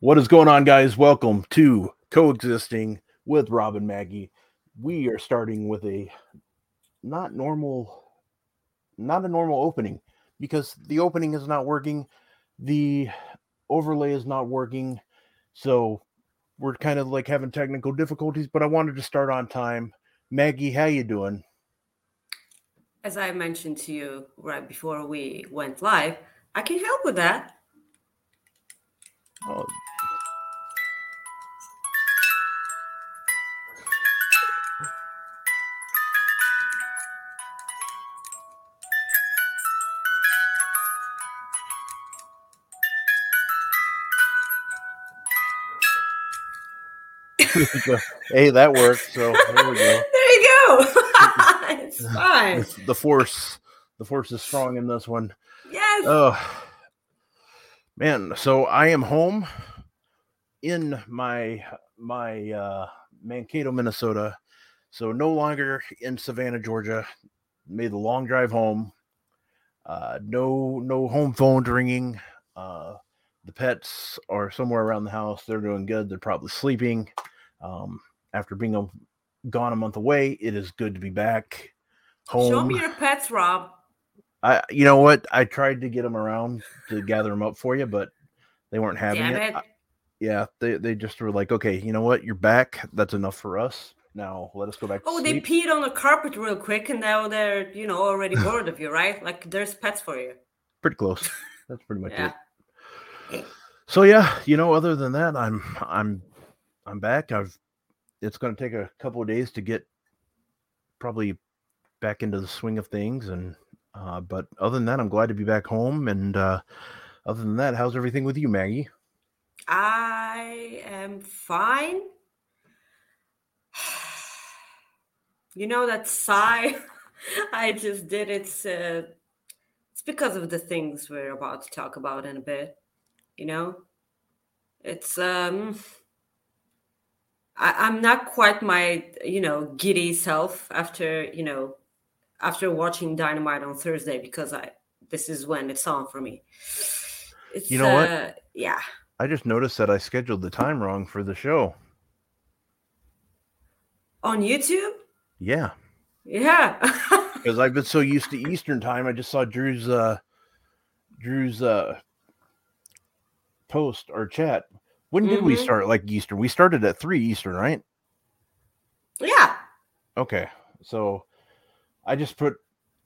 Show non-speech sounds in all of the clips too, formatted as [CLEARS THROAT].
What is going on, guys? Welcome to Coexisting with Rob and Maggie. We are starting with a not normal, not a normal opening because the opening is not working, the overlay is not working. So we're kind of like having technical difficulties, but I wanted to start on time. Maggie, how you doing? As I mentioned to you right before we went live, I can help with that. Oh, hey, that worked. So there we go. [LAUGHS] There you go. [LAUGHS] it's [LAUGHS] fine. The, the force, the force is strong in this one. Yes. Oh man, so I am home in my my uh Mankato, Minnesota. So no longer in Savannah, Georgia. Made the long drive home. Uh no no home phone ringing. Uh the pets are somewhere around the house. They're doing good. They're probably sleeping. Um after being a, gone a month away, it is good to be back home. Show me your pets, Rob. I, you know what? I tried to get them around to gather them up for you, but they weren't having Damn it. it. I- yeah, they they just were like, okay, you know what? You're back. That's enough for us. Now let us go back. To Oh, they sleep. peed on the carpet real quick, and now they're, you know, already bored of you, right? Like there's pets for you. pretty close. [LAUGHS] That's pretty much Yeah. it. So yeah, you know, other than that, I'm I'm I'm back. I've it's going to take a couple of days to get probably back into the swing of things, and uh, but other than that, I'm glad to be back home. And uh, other than that, how's everything with you, Maggie? I am fine. [SIGHS] You know that sigh [LAUGHS] I just did. It's uh, it's because of the things we're about to talk about in a bit. You know, it's um, I, I'm not quite my you know giddy self after you know after watching Dynamite on Thursday because I this is when it's on for me. It's, know what? uh, Yeah. I just noticed that I scheduled the time wrong for the show. On YouTube? Yeah, Yeah. [LAUGHS] because I've been so used to Eastern time. I just saw Drew's uh Drew's uh post or chat. When did we Mhm. start like Eastern? We started at three Eastern, right? yeah. Okay. So I just put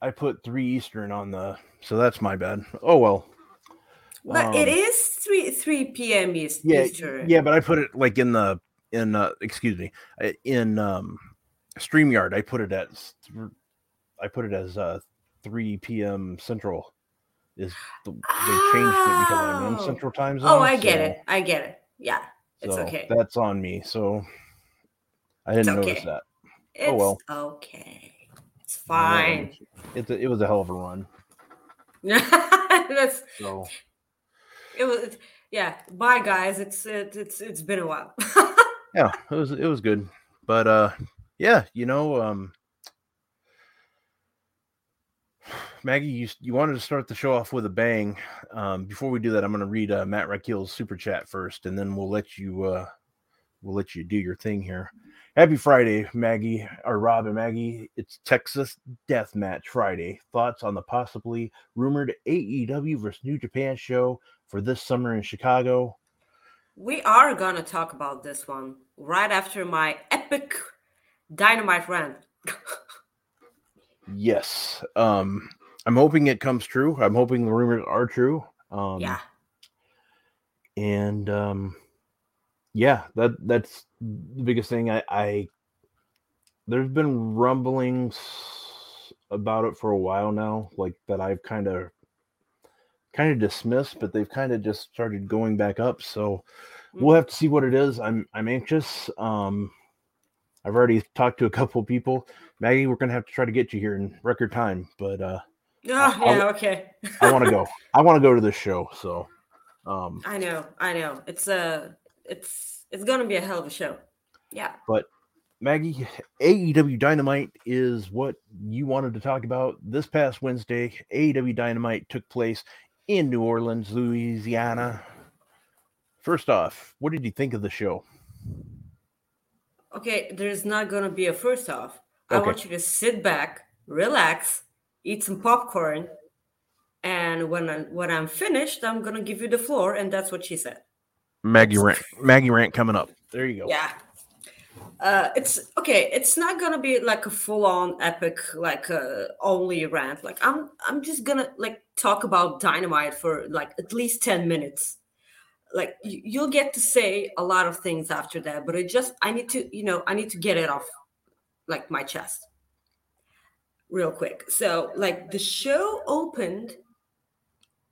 I put three Eastern on the so that's my bad. Oh well. But it Um, is 3 3 p.m. East, Yeah, Eastern. yeah, but I put it like in the in uh excuse me uh, in um StreamYard. I put it as I put it as uh 3 p.m. Central. Is the, they changed it because I'm in Oh. Central Time Zone? Oh, I get so- it. I get it. Yeah. It's so okay. That's on me. So I didn't It's notice okay. that. It's oh, well. okay. It's fine. It's a, it was a hell of a run. [LAUGHS] That's So it was yeah. Bye guys. It's it, it's it's been a while. [LAUGHS] yeah, it was it was good. But uh yeah, you know, um Maggie, you you wanted to start the show off with a bang. Um before we do that, I'm going to read uh, Matt Rakil's super chat first and then we'll let you uh we'll let you do your thing here. Happy Friday, Maggie or Rob and Maggie. It's Texas Death Match Friday. Thoughts on the possibly rumored AEW versus New Japan show for this summer in Chicago? we are gonna talk about this one right after my epic dynamite rant. [LAUGHS] Yes. Um I'm hoping it comes true. I'm hoping the rumors are true. Um yeah. and um yeah, that that's the biggest thing. I, I there's been rumblings about it for a while now, like that I've kind of kind of dismissed, but they've kind of just started going back up. So we'll have to see what it is. I'm I'm anxious. Um, I've already talked to a couple people. Maggie, we're gonna have to try to get you here in record time, but uh, Oh, I'll- yeah, okay. I want to go. I want to go to this show. So, um, [LAUGHS] I know, I know. It's a, it's, it's gonna be a hell of a show. Yeah. But Maggie, AEW Dynamite is what you wanted to talk about. This past Wednesday, AEW Dynamite took place in New Orleans, Louisiana. First off, what did you think of the show? Okay, there's not gonna be a first off. I want you to sit back, relax, eat some popcorn, and when I, when I'm finished, I'm gonna give you the floor, and that's what she said. Maggie rant, Maggie rant coming up. There you go. Yeah. Uh, it's okay. It's not gonna be like a full-on epic, like uh, only rant. Like I'm, I'm just gonna like talk about dynamite for like at least ten minutes. Like you, you'll get to say a lot of things after that, but it just I need to, you know, I need to get it off like my chest real quick. So like the show opened,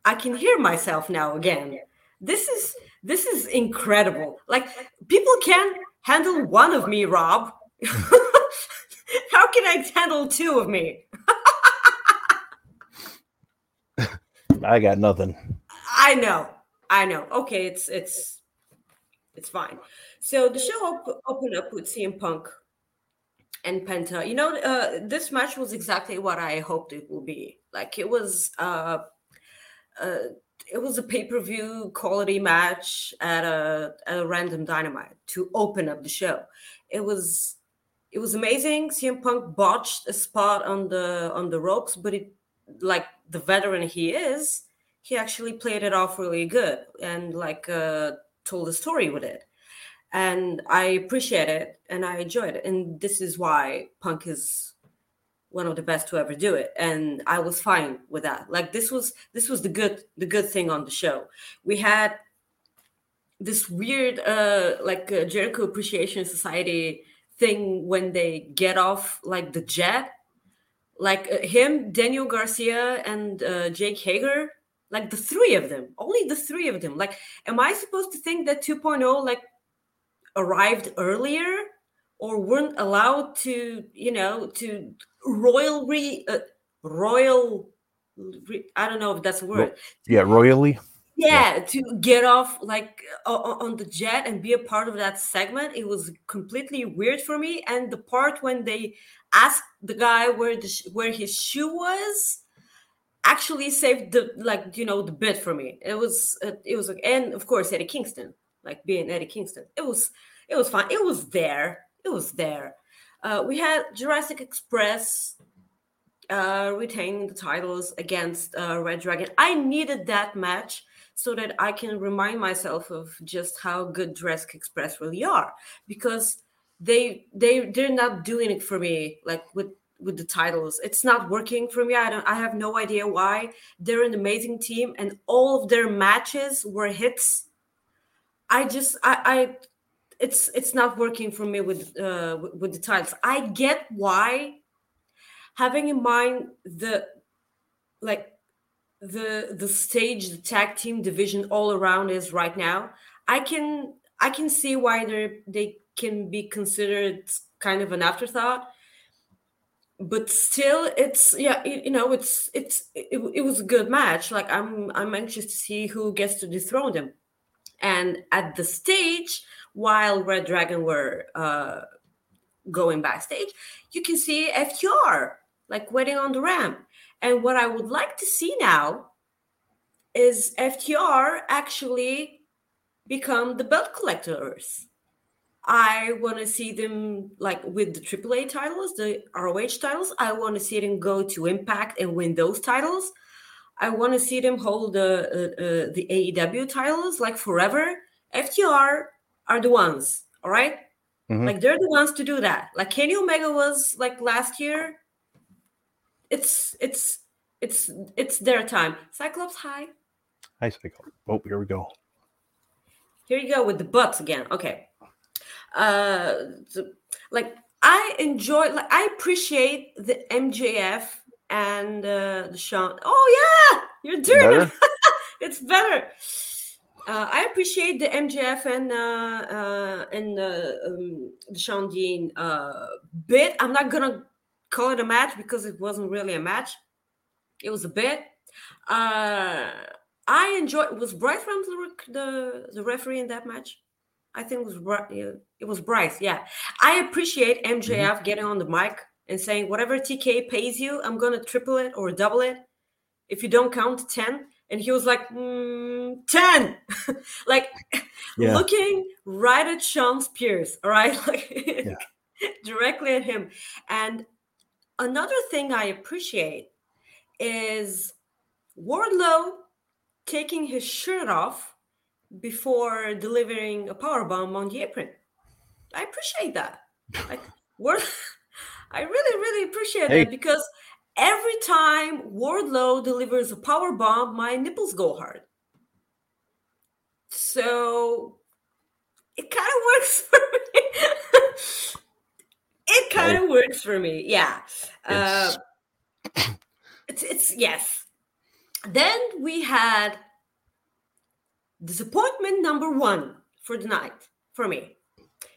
I can hear myself now again. This is this is incredible. Like people can handle one of me, Rob. [LAUGHS] How can I handle two of me? [LAUGHS] I got nothing. I know, I know. Okay, it's it's it's fine. So the show op- opened up with CM Punk and Penta. You know, uh, this match was exactly what I hoped it would be. Like it was, uh, uh, it was a pay per view quality match at a at a random Dynamite to open up the show. It was it was amazing. CM Punk botched a spot on the on the ropes, but it like the veteran he is, he actually played it off really good and like uh, told a story with it. And I appreciate it and I enjoyed it. And this is why Punk is one of the best to ever do it. And I was fine with that. Like this was this was the good the good thing on the show. We had this weird uh like uh, Jericho Appreciation Society thing when they get off like the jet like uh, him, Daniel Garcia, and uh, Jake Hager, like the three of them, only the three of them. Like, am I supposed to think that 2.0 like arrived earlier or weren't allowed to, you know, to royal re uh, royal? I don't know if that's a word. Yeah, royally. Yeah, to get off like on the jet and be a part of that segment, it was completely weird for me. And the part when they asked the guy where the sh- where his shoe was, actually saved the like you know the bit for me. It was uh, it was like, and of course Eddie Kingston, like being Eddie Kingston, it was it was fine. It was there. It was there. Uh, we had Jurassic Express uh, retaining the titles against uh, Red Dragon. I needed that match so that I can remind myself of just how good Jurassic Express really are because they they they're not doing it for me like with with the titles it's not working for me i don't i have no idea why they're an amazing team and all of their matches were hits i just i i it's it's not working for me with uh with, the titles i get why having in mind the like the the stage the tag team division all around is right now i can i can see why they they can be considered kind of an afterthought. But still it's yeah you, you know it's it's it, it was a good match. Like i'm i'm anxious to see who gets to dethrone them. And at the stage while red dragon were uh going backstage you can see ftr like waiting on the ramp and what i would like to see now is ftr actually become the belt collectors I want to see them like with the AAA titles, the ROH titles. I want to see them go to Impact and win those titles. I want to see them hold the uh, uh, the AEW titles like forever. FTR are the ones, all right? Mhm. Like they're the ones to do that. Like Kenny Omega was like last year. It's it's it's it's their time. Cyclops high. Hi, Cyclops. Oh, here we go. Here you go with the butts again. Okay. Uh, so, like I enjoy, like I appreciate the MJF and uh, the Shawn. Oh yeah, you're doing Better? it. [LAUGHS] it's better. Uh, I appreciate the MJF and uh, uh, and uh, um, the Shawn Dean uh, bit. I'm not gonna call it a match because it wasn't really a match. It was a bit. Uh, I enjoyed. Was Bryce Rams the, the referee in that match? I think it was it was Bryce. Yeah, I appreciate MJF Mm-hmm. getting on the mic and saying whatever TK pays you, I'm gonna triple it or double it. If you don't count ten, and he was like mm, ten, [LAUGHS] like Yeah. looking right at Shawn Spears. All right, [LAUGHS] like yeah. directly at him. And another thing I appreciate is Wardlow taking his shirt off before delivering a power bomb on the apron. I appreciate that. Like Ward, [LAUGHS] I really, really appreciate Hey. that because every time Wardlow delivers a power bomb, my nipples go hard. So it kind of [LAUGHS] works for me. it kind of works for me. Yeah. Uh, It's- it's, it's yes. Then we had disappointment number one for the night for me.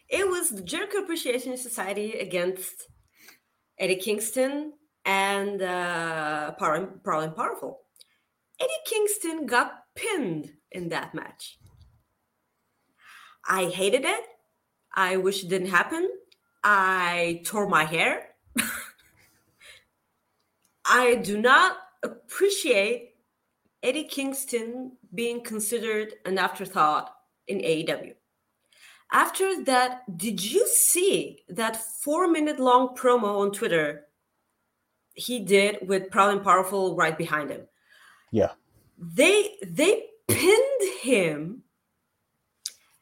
It was the Jericho Appreciation Society against Eddie Kingston and uh, Proud and Powerful. Eddie Kingston got pinned in that match. I hated it. I wish it didn't happen. I tore my hair. [LAUGHS] I do not appreciate Eddie Kingston being considered an afterthought in AEW. After that, did you see that four minute long promo on Twitter he did with Proud and Powerful right behind him? Yeah. They they pinned him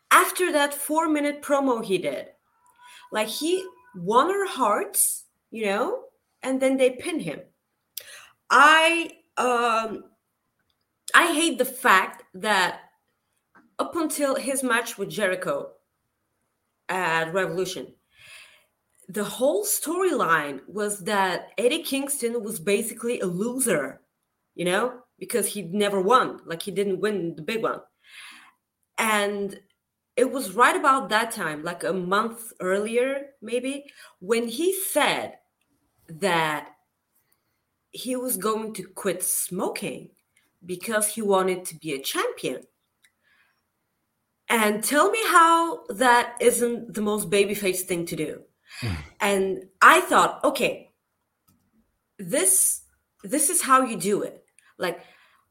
after that four minute promo he did. Like he won our hearts, you know, and then they pin him. I um I hate the fact that up until his match with Jericho at Revolution, the whole storyline was that Eddie Kingston was basically a loser, you know, because he never won, like he didn't win the big one. And it was right about that time, like a month earlier, maybe, when he said that he was going to quit smoking because he wanted to be a champion. And tell me how that isn't the most babyface thing to do. And I thought, okay, this this is how you do it. Like,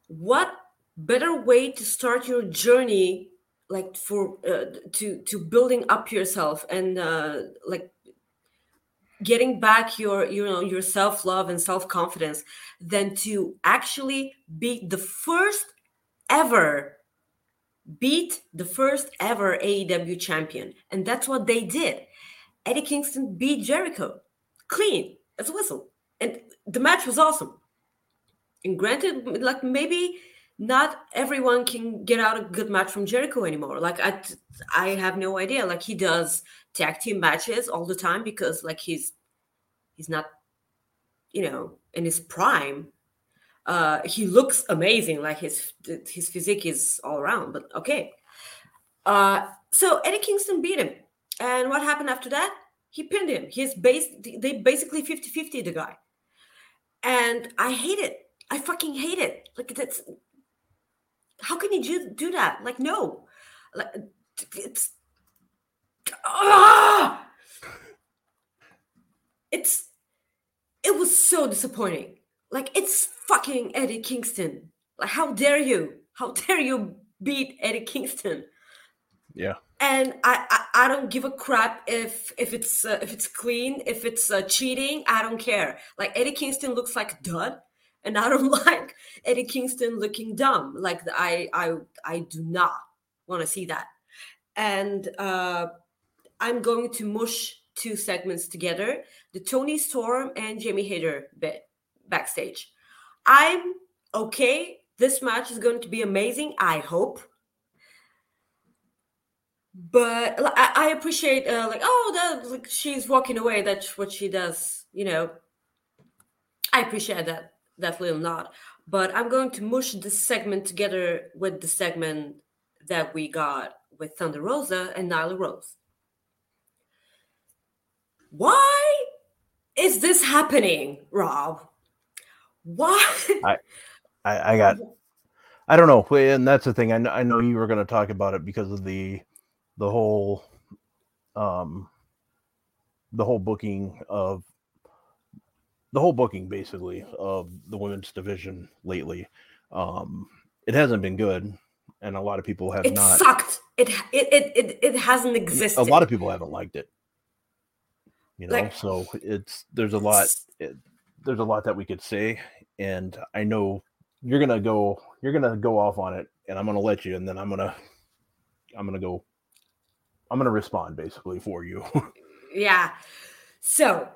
what better way to start your journey, like for uh, to to building up yourself and uh, like getting back your you know your self-love and self-confidence than to actually be the first ever beat the first ever AEW champion. And that's what they did Eddie Kingston beat Jericho. Clean as a whistle. And the match was awesome. And granted like maybe not everyone can get out a good match from Jericho anymore. Like I I have no idea. Like he does tag team matches all the time because like he's he's not you know in his prime. Uh he looks amazing. Like his his physique is all around but okay. Uh so eddie kingston beat him and what happened after that? He pinned him. He's base they basically 50 50 the guy. And i hate it. I fucking hate it. Like that's how can you do, do that? Like no. Like it's ah! it's it was so disappointing. Like it's fucking eddie kingston. Like how dare you? How dare you beat eddie kingston? Yeah. And I, I i don't give a crap if if it's uh, if it's clean if it's uh, cheating i don't care. Like eddie kingston looks like a dud and i don't [LAUGHS] like eddie kingston looking dumb. Like i i i do not want to see that. And uh i'm going to mush two segments together the Toni Storm and Jamie Hayter bit backstage. I'm okay. This match is going to be amazing i hope but I appreciate uh, like oh that like she's walking away that's what she does you know i appreciate that that little nod but I'm going to mush this segment together with the segment that we got with Thunder Rosa and Nyla Rose. Why is this happening, Rob? Why? I, I, I got, I don't know, and that's the thing. I know, I know you were going to talk about it because of the, the whole, um, the whole booking of the whole booking basically of the women's division lately. Um, it hasn't been good, and a lot of people have it not. sucked. It, it it it it hasn't existed. A lot of people haven't liked it. You know, Like- so it's there's a lot. It, there's a lot that we could say, and I know you're gonna go. You're gonna go off on it, and I'm gonna let you, and then I'm gonna, I'm gonna go. I'm gonna respond basically for you. [LAUGHS] Yeah. So,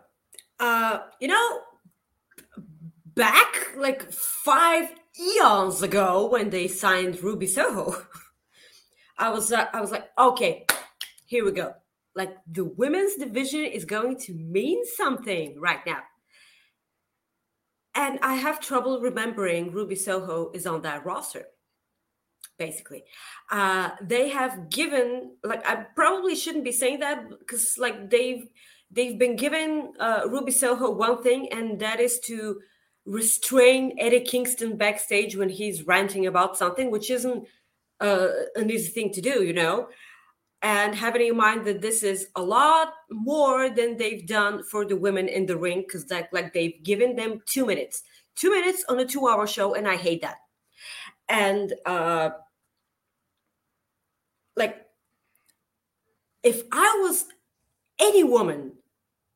uh, you know, back like five eons ago when they signed Ruby Soho, [LAUGHS] I was uh, I was like, okay, here we go. Like the women's division is going to mean something right now. And I have trouble remembering Ruby Soho is on that roster. Basically, uh, they have given like I probably shouldn't be saying that because like they've they've been given uh, Ruby Soho one thing, and that is to restrain Eddie Kingston backstage when he's ranting about something, which isn't uh, an easy thing to do, you know. And having in mind that this is a lot more than they've done for the women in the ring, because like like they've given them two minutes, two minutes on a two-hour show, and I hate that. And uh, like, if I was any woman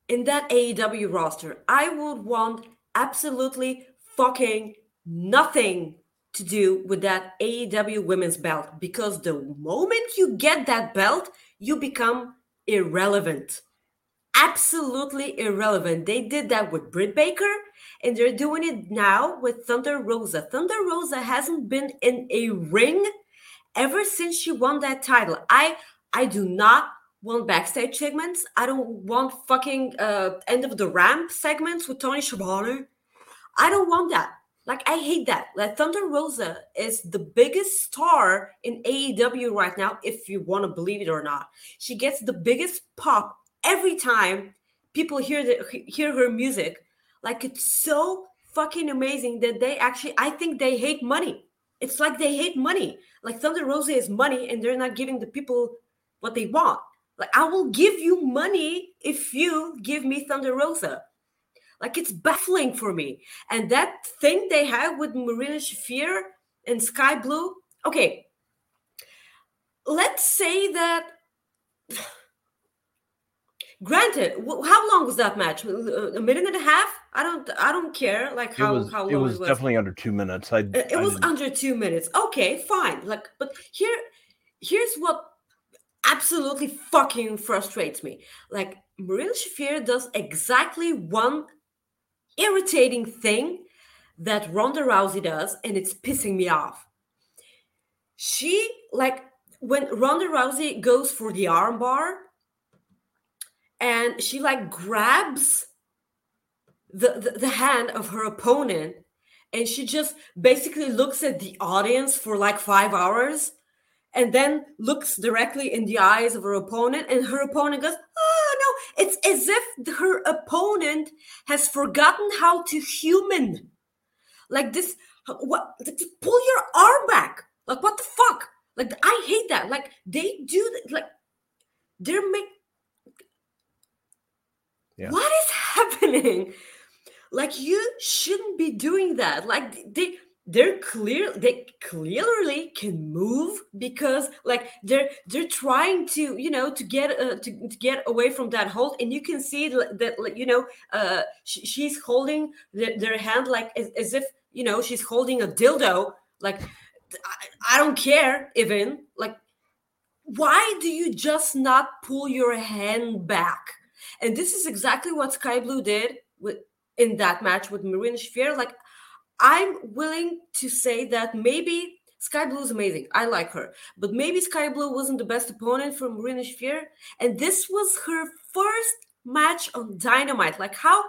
in that AEW roster, I would want absolutely fucking nothing to do with that AEW women's belt because the moment you get that belt, you become irrelevant. Absolutely irrelevant. They did that with Britt Baker and they're doing it now with Thunder Rosa. Thunder Rosa hasn't been in a ring ever since she won that title. I I do not want backstage segments. I don't want fucking uh, end of the ramp segments with Tony Schiavone. I don't want that. Like I hate that. Like Thunder Rosa is the biggest star in AEW right now, if you want to believe it or not. She gets the biggest pop every time people hear the hear her music. Like it's so fucking amazing that they actually I think they hate money. It's like they hate money. Like Thunder Rosa is money and they're not giving the people what they want. Like I will give you money if you give me Thunder Rosa. Like it's baffling for me. And that thing they have with Marina Shafir and Skye Blue. Okay, let's say that. Granted, wh- how long was that match? Uh, a minute and a half? I don't. I don't care. Like it how was, how long it was it was. definitely under two minutes. I, it, it I was didn't- under two minutes. Okay, fine. Like, but here, here's what absolutely fucking frustrates me. Like, Marina Shafir does exactly one irritating thing that Ronda Rousey does, and it's pissing me off. She like when Ronda Rousey goes for the armbar, and she like grabs the, the, the hand of her opponent and she just basically looks at the audience for like five hours and then looks directly in the eyes of her opponent and her opponent goes oh no. It's as if her opponent has forgotten how to human. Like this what pull your arm back. Like what the fuck? Like i hate that. Like they do like they're make Yeah. what is [LAUGHS] happening? Like you shouldn't be doing that. Like they they're clear they clearly can move because like they're they're trying to you know to get uh, to, to get away from that hold. And you can see that you know uh sh- she's holding their, their hand like as, as if you know she's holding a dildo. Like I, I don't care even. Like why do you just not pull your hand back and this is exactly what Skye Blue did with in that match with Marina Shafir. Like, I'm willing to say that maybe Skye Blue is amazing. I like her, but maybe Skye Blue wasn't the best opponent for Marina Shafir, and this was her first match on Dynamite. Like, how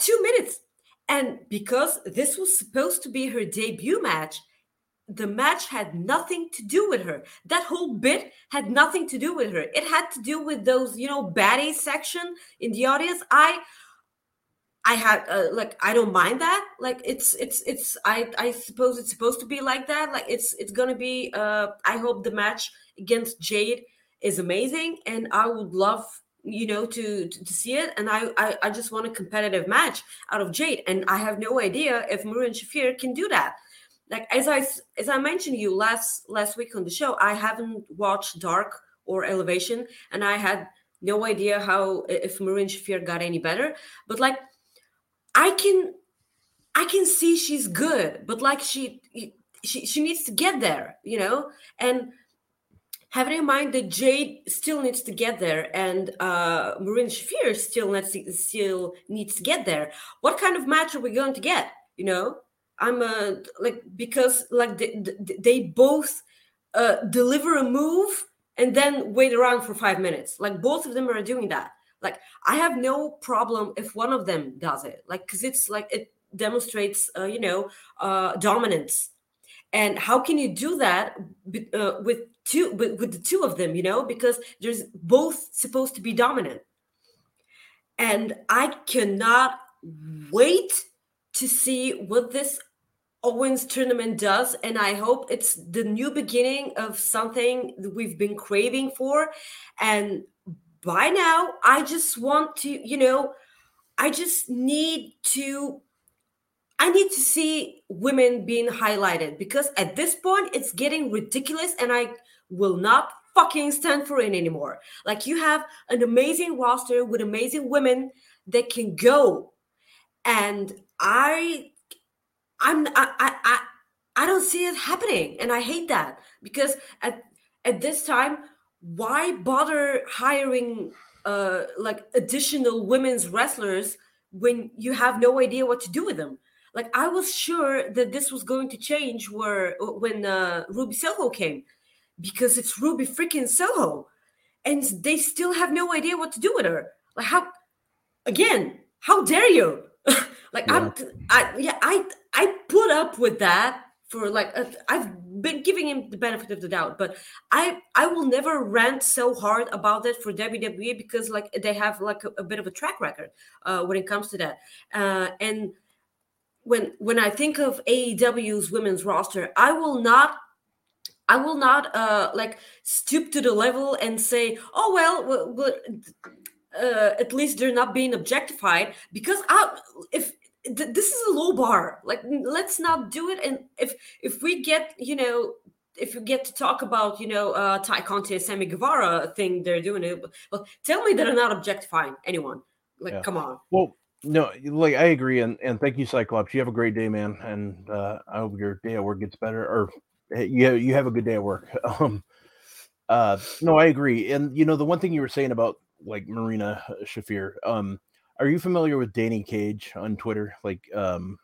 two minutes, And because this was supposed to be her debut match, the match had nothing to do with her. That whole bit had nothing to do with her. It had to do with those, you know, baddie section in the audience. I I had uh, like I don't mind that. Like it's it's it's I I suppose it's supposed to be like that. Like it's it's gonna be. Uh, I hope the match against Jade is amazing, and I would love you know to to, to see it. And I, I I just want a competitive match out of Jade, and I have no idea if Marina Shafir can do that like as I as I mentioned you last last week on the show, I haven't watched Dark or Elevation, and I had no idea how if Marina Shafir got any better. But like, I can I can see she's good, but like she she she needs to get there, you know, and having in mind that Jade still needs to get there and uh Marina Shafir still needs still needs to get there. What kind of match are we going to get? You know, I'm a like because like they, they both uh, deliver a move and then wait around for five minutes. Like both of them are doing that. Like I have no problem if one of them does it. Like because it's like it demonstrates uh, you know uh, dominance. And how can you do that uh, with two with, with the two of them? You know because there's both supposed to be dominant. And I cannot wait to see what this Owen's tournament does. And I hope it's the new beginning of something we've been craving for. And by now, I just want to, you know, I just need to. I need to see women being highlighted because at this point it's getting ridiculous and I will not fucking stand for it anymore. Like you have an amazing roster with amazing women that can go. And I I'm I, I I don't see it happening, and I hate that because at at this time, why bother hiring uh like additional women's wrestlers when you have no idea what to do with them? Like I was sure that this was going to change where when uh, Ruby Soho came, because it's Ruby freaking Soho, and they still have no idea what to do with her. Like how again? How dare you? Like yeah. I'm, I yeah, I I put up with that for like i I've been giving him the benefit of the doubt, but I I will never rant so hard about it for WWE because like they have like a, a bit of a track record uh, when it comes to that. Uh, and when when I think of AEW's women's roster, I will not I will not uh, like stoop to the level and say, "Oh well, well uh, at least they're not being objectified." Because I, if th- this is a low bar. Like let's not do it. And if if we get you know if you get to talk about you know uh Tay Conti and Sammy Guevara thing they're doing it well tell me they're not objectifying anyone. Like yeah. come on. Well no like i agree and and thank you cyclops. You have a great day man and uh i hope your day at work gets better or you you have a good day at work. [LAUGHS] Um uh no i agree. And you know the one thing you were saying about like marina shafir um are you familiar with Danny Cage on Twitter? Like, um,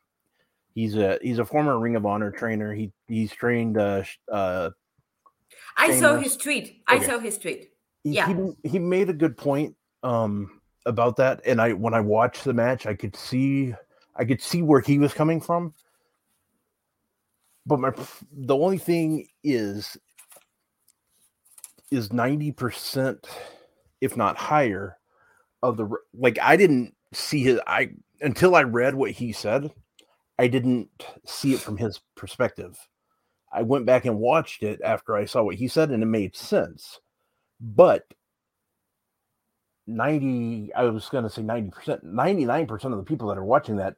he's a he's a former Ring of Honor trainer. He he's trained. Uh, uh, I saw his tweet. I saw his tweet. Yeah, he, he made a good point um about that, and I when I watched the match, I could see I could see where he was coming from. But my the only thing is is ninety percent, if not higher, of the like I didn't see his I until I read what he said, I didn't see it from his perspective. I went back and watched it after I saw what he said and it made sense. But 90 I was going to say 90%, 99% of the people that are watching that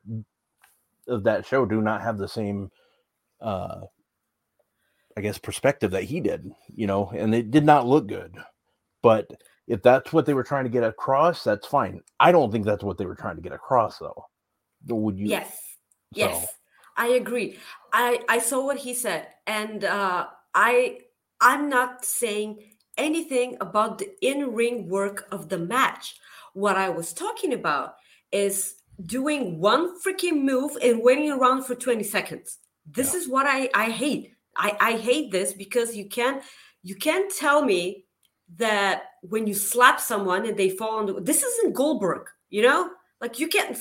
of that show do not have the same uh I guess perspective that he did, you know, and it did not look good. But if that's what they were trying to get across, that's fine. I don't think that's what they were trying to get across, though. Would you? Yes. So. Yes, I agree. I I saw what he said, and uh, I I'm not saying anything about the in ring work of the match. What I was talking about is doing one freaking move and waiting around for 20 seconds. This yeah. is what I I hate. I I hate this because you can't you can't tell me that when you slap someone and they fall on the this isn't Goldberg, you know? Like you can't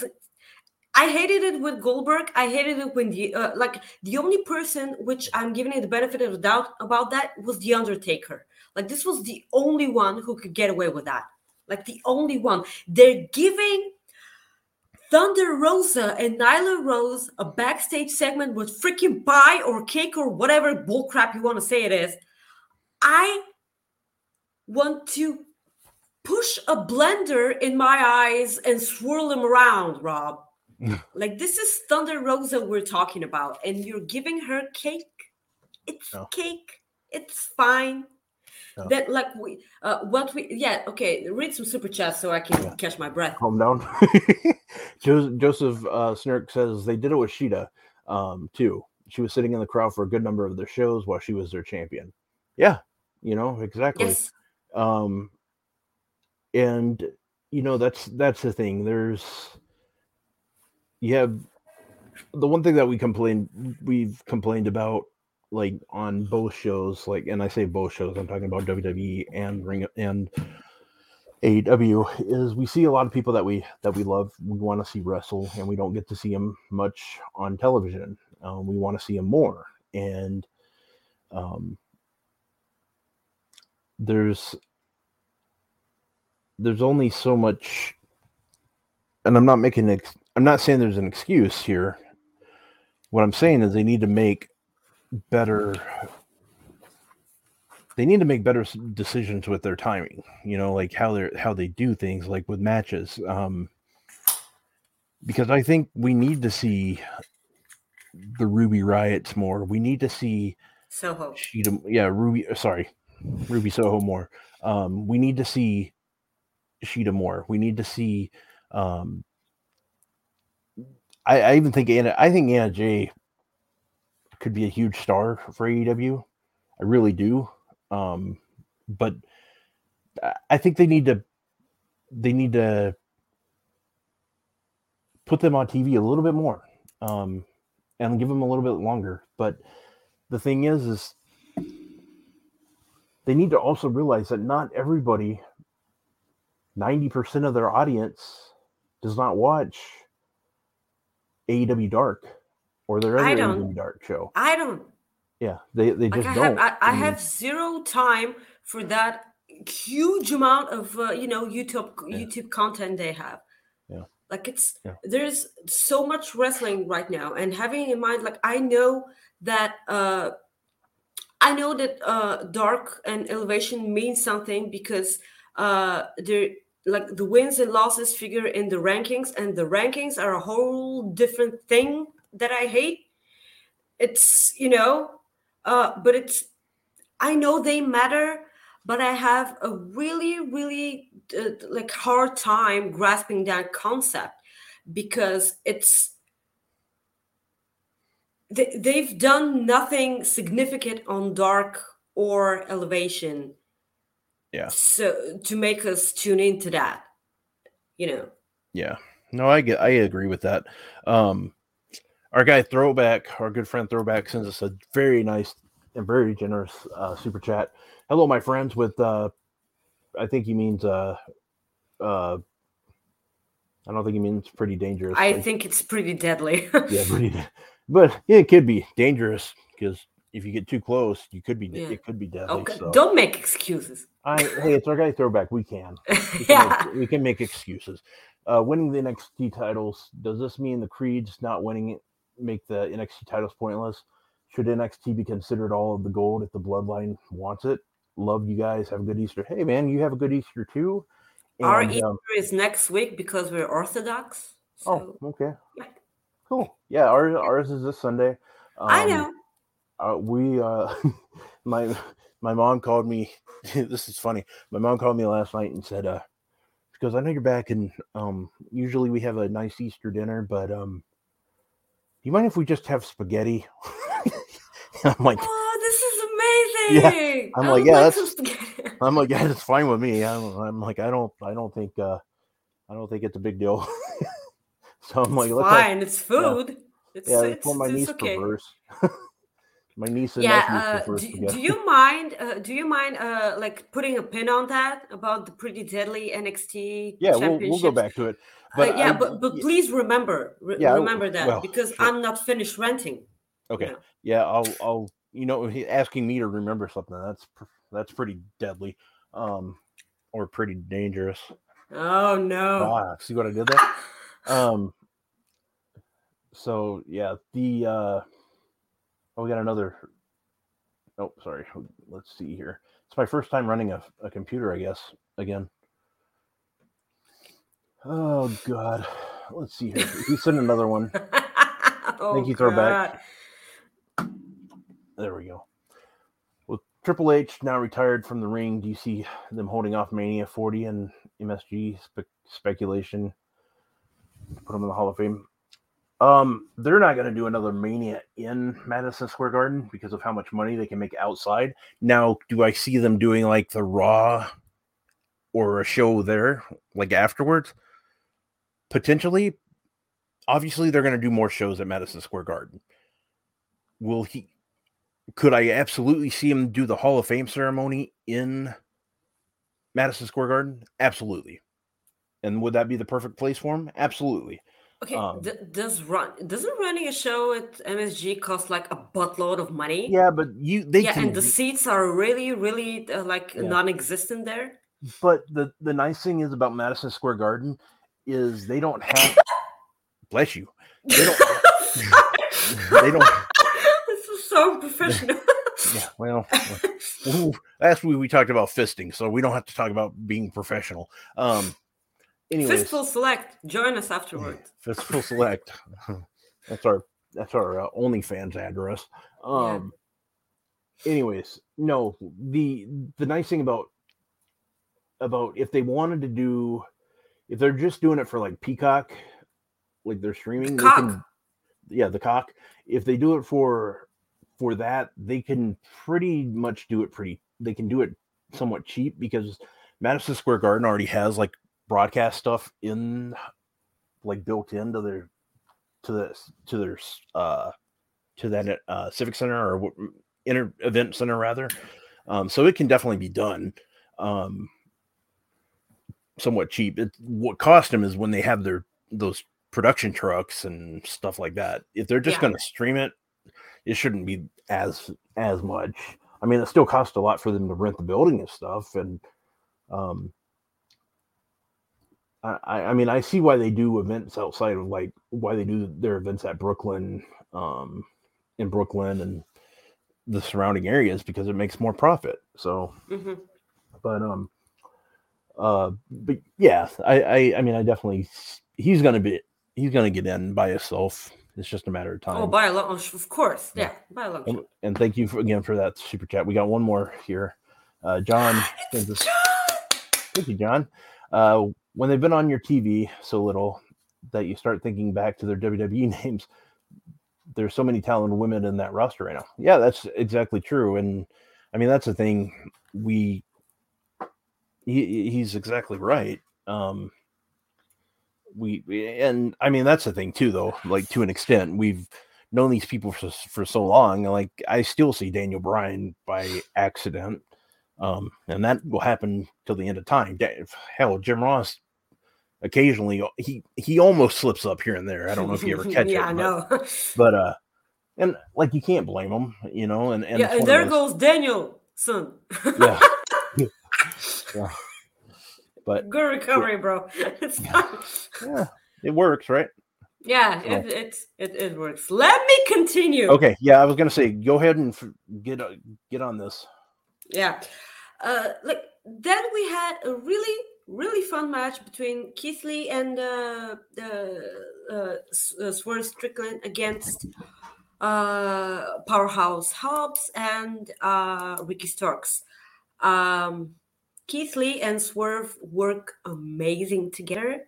I hated it with Goldberg. I hated it when the uh, like the only person which I'm giving it the benefit of the doubt about that was the Undertaker. Like this was the only one who could get away with that. Like the only one. They're giving Thunder Rosa and Nyla Rose a backstage segment with freaking pie or cake or whatever bullcrap you want to say it is. I want to push a blender in my eyes and swirl them around, Rob. [LAUGHS] like this is Thunder Rosa we're talking about, and you're giving her cake. It's No. cake. It's fine. No. That like we uh what we yeah okay read some super chats so I can Yeah. catch my breath. calm down. [LAUGHS] Jo- Joseph uh, Snirk says they did it with Shida um, too. She was sitting in the crowd for a good number of their shows while she was their champion. Yeah, you know exactly. Yes, Um, and you know that's that's the thing. There's you have the one thing that we complained we've complained about like on both shows like and I say both shows I'm talking about WWE and Ring and aw is we see a lot of people that we that we love we want to see wrestle and we don't get to see them much on television um, we want to see them more and um, there's there's only so much and i'm not making ex- i'm not saying there's an excuse here what i'm saying is they need to make better they need to make better decisions with their timing you know like how they're how they do things like with matches um because i think we need to see the Ruby Riotts more we need to see Soho. Shida, yeah, Ruby. Sorry, Ruby Soho more. Um, we need to see Shida more. We need to see. Um, I, I even think Anna. I think Anna Jay could be a huge star for AEW. I really do. Um, but I- I think they need to. They need to put them on TV a little bit more, um, and give them a little bit longer. But the thing is is they need to also realize that not everybody 90% of their audience does not watch AEW Dark or their other. AEW Dark show. I don't Yeah, they they like just I don't. have I, I mean, have zero time for that huge amount of uh, you know YouTube Yeah. YouTube content they have. Yeah. Like it's Yeah. there's so much wrestling right now, and having in mind like I know that uh I know that uh dark and elevation means something because uh they're like the wins and losses figure in the rankings, and the rankings are a whole different thing that I hate. It's you know, uh, but it's I know they matter, but I have a really, really uh, like hard time grasping that concept because it's they, they've done nothing significant on dark or elevation Yeah. so to make us tune into that you know Yeah. No, I get I agree with that. Um our guy Throwback, our good friend Throwback sends us a very nice and very generous uh super chat. Hello, my friends, with uh I think he means uh uh I don't think he means pretty dangerous. i think it's pretty deadly yeah, pretty [LAUGHS] da- but yeah, it could be dangerous because if you get too close, you could be Yeah. it could be deadly. okay so don't make excuses I hey, it's our guy Throwback. We can. [LAUGHS] We can, yeah make, we can make excuses. Uh, winning the NXT titles does this mean the Creeds not winning it make the NXT titles pointless? Should NXT be considered all of the gold if the Bloodline wants it? Love you guys. Have a good Easter. Hey man, you have a good Easter too. our And, Easter um, is next week because we're orthodox so oh, okay. Cool. Yeah, ours ours is this Sunday. i Um, know. uh, we uh [LAUGHS] my my mom called me [LAUGHS] this is funny. My mom called me last night and said uh because i know you're back and um usually we have a nice easter dinner but um do you mind if we just have spaghetti? [LAUGHS] I'm like oh this is amazing. I'm I like, yeah, some that's- i'm like yeah it's fine with me. I'm, I'm like i don't i don't think uh i don't think it's a big deal so i'm like it's fine it's food it's, yeah it's, that's what my it's niece okay prefers [LAUGHS] My niece and Yeah. Uh, do, spaghetti. do you mind? Uh, do you mind? Uh, like putting a pin on that about the pretty deadly NXT [LAUGHS] yeah, we'll we'll go back to it. Uh, But yeah, I- but but y- please remember re- Yeah, I remember that well, because sure. I'm not finished renting. okay, know. yeah, I'll I'll you know asking me to remember something that's that's pretty deadly, um, or pretty dangerous. Oh no! Ah, see what I did there? [LAUGHS] um so yeah the uh oh we got another oh sorry let's see here. It's my first time running a, a computer i guess again. Oh god. Let's see here. He sent another one. [LAUGHS] Oh, Thank you, throwback. There we go. Well triple h now retired from the ring. Do you see them holding off mania 40 and msg spe- speculation? Put them in the hall of fame Um, they're not going to do another Mania in Madison Square Garden because of how much money they can make outside. Now, do I see them doing like the Raw or a show there, like afterwards? Potentially. Obviously, they're going to do more shows at Madison Square Garden. Will he? Could I absolutely see him do the Hall of Fame ceremony in Madison Square Garden? Absolutely. And would that be the perfect place for him? Absolutely. Okay, Um, d- does run doesn't running a show at MSG cost like a buttload of money? Yeah, but you they yeah, and the seats are really, really uh, like Yeah. non-existent there. But the the nice thing is about Madison Square Garden is they don't have. [COUGHS] bless you. They don't. [LAUGHS] They don't. this is so professional. [LAUGHS] Yeah. Well, ooh, last week we talked about fisting, so we don't have to talk about being professional. Um. Anyways, Fistful Select, join us afterward. Fistful Select. [LAUGHS] That's our that's our uh, OnlyFans address. Um. Anyways, no. The the nice thing about about if they wanted to do if they're just doing it for like Peacock, like they're streaming, they cock. can yeah, the cock. If they do it for for that, they can pretty much do it pretty they can do it somewhat cheap because Madison Square Garden already has like broadcast stuff in like built into their to the to their uh to that uh civic center or inter event center rather. Um so it can definitely be done um somewhat cheap. It what cost them is when they have their those production trucks and stuff like that. If they're just Yeah. going to stream it it shouldn't be as as much. I mean it still costs a lot for them to rent the building and stuff and um I, I mean, I see why they do events outside of like why they do their events at Brooklyn, um, in Brooklyn and the surrounding areas because it makes more profit. So, hmm but um, uh, but yeah, I I, I mean, I definitely he's gonna be he's gonna get in by himself. It's just a matter of time. Oh, by a long, of course, Yeah. yeah, by a long. and, and thank you for, again for that super chat. We got one more here. Uh, John, sends us- Thank you, John. Uh, when they've been on your TV so little that you start thinking back to their WWE [LAUGHS] names, there's so many talented women in that roster right now. Yeah, that's exactly true. And I mean, that's the thing. We, he, he's exactly right. Um, we, and I mean, that's the thing too, though, like to an extent, we've known these people for, for so long. Like, I still see Daniel Bryan by accident um, and that will happen till the end of time. Hell, Jim Ross occasionally he he almost slips up here and there. I don't know if you ever [LAUGHS] catch yeah, it, I but, know. but uh, and like you can't blame him, you know. And and yeah, and there goes Daniel, son. yeah, [LAUGHS] yeah. But Good recovery, bro. [LAUGHS] It's Yeah. yeah, it works, right? Yeah, it, it it it works. Let me continue. Okay, yeah, I was gonna say, go ahead and f- get uh, get on this. Yeah. Uh, like then we had a really really fun match between Keith Lee and uh, uh, uh, Swerve Strickland against uh, Powerhouse Hobbs and uh, Ricky Starks. Um, Keith Lee and Swerve work amazing together,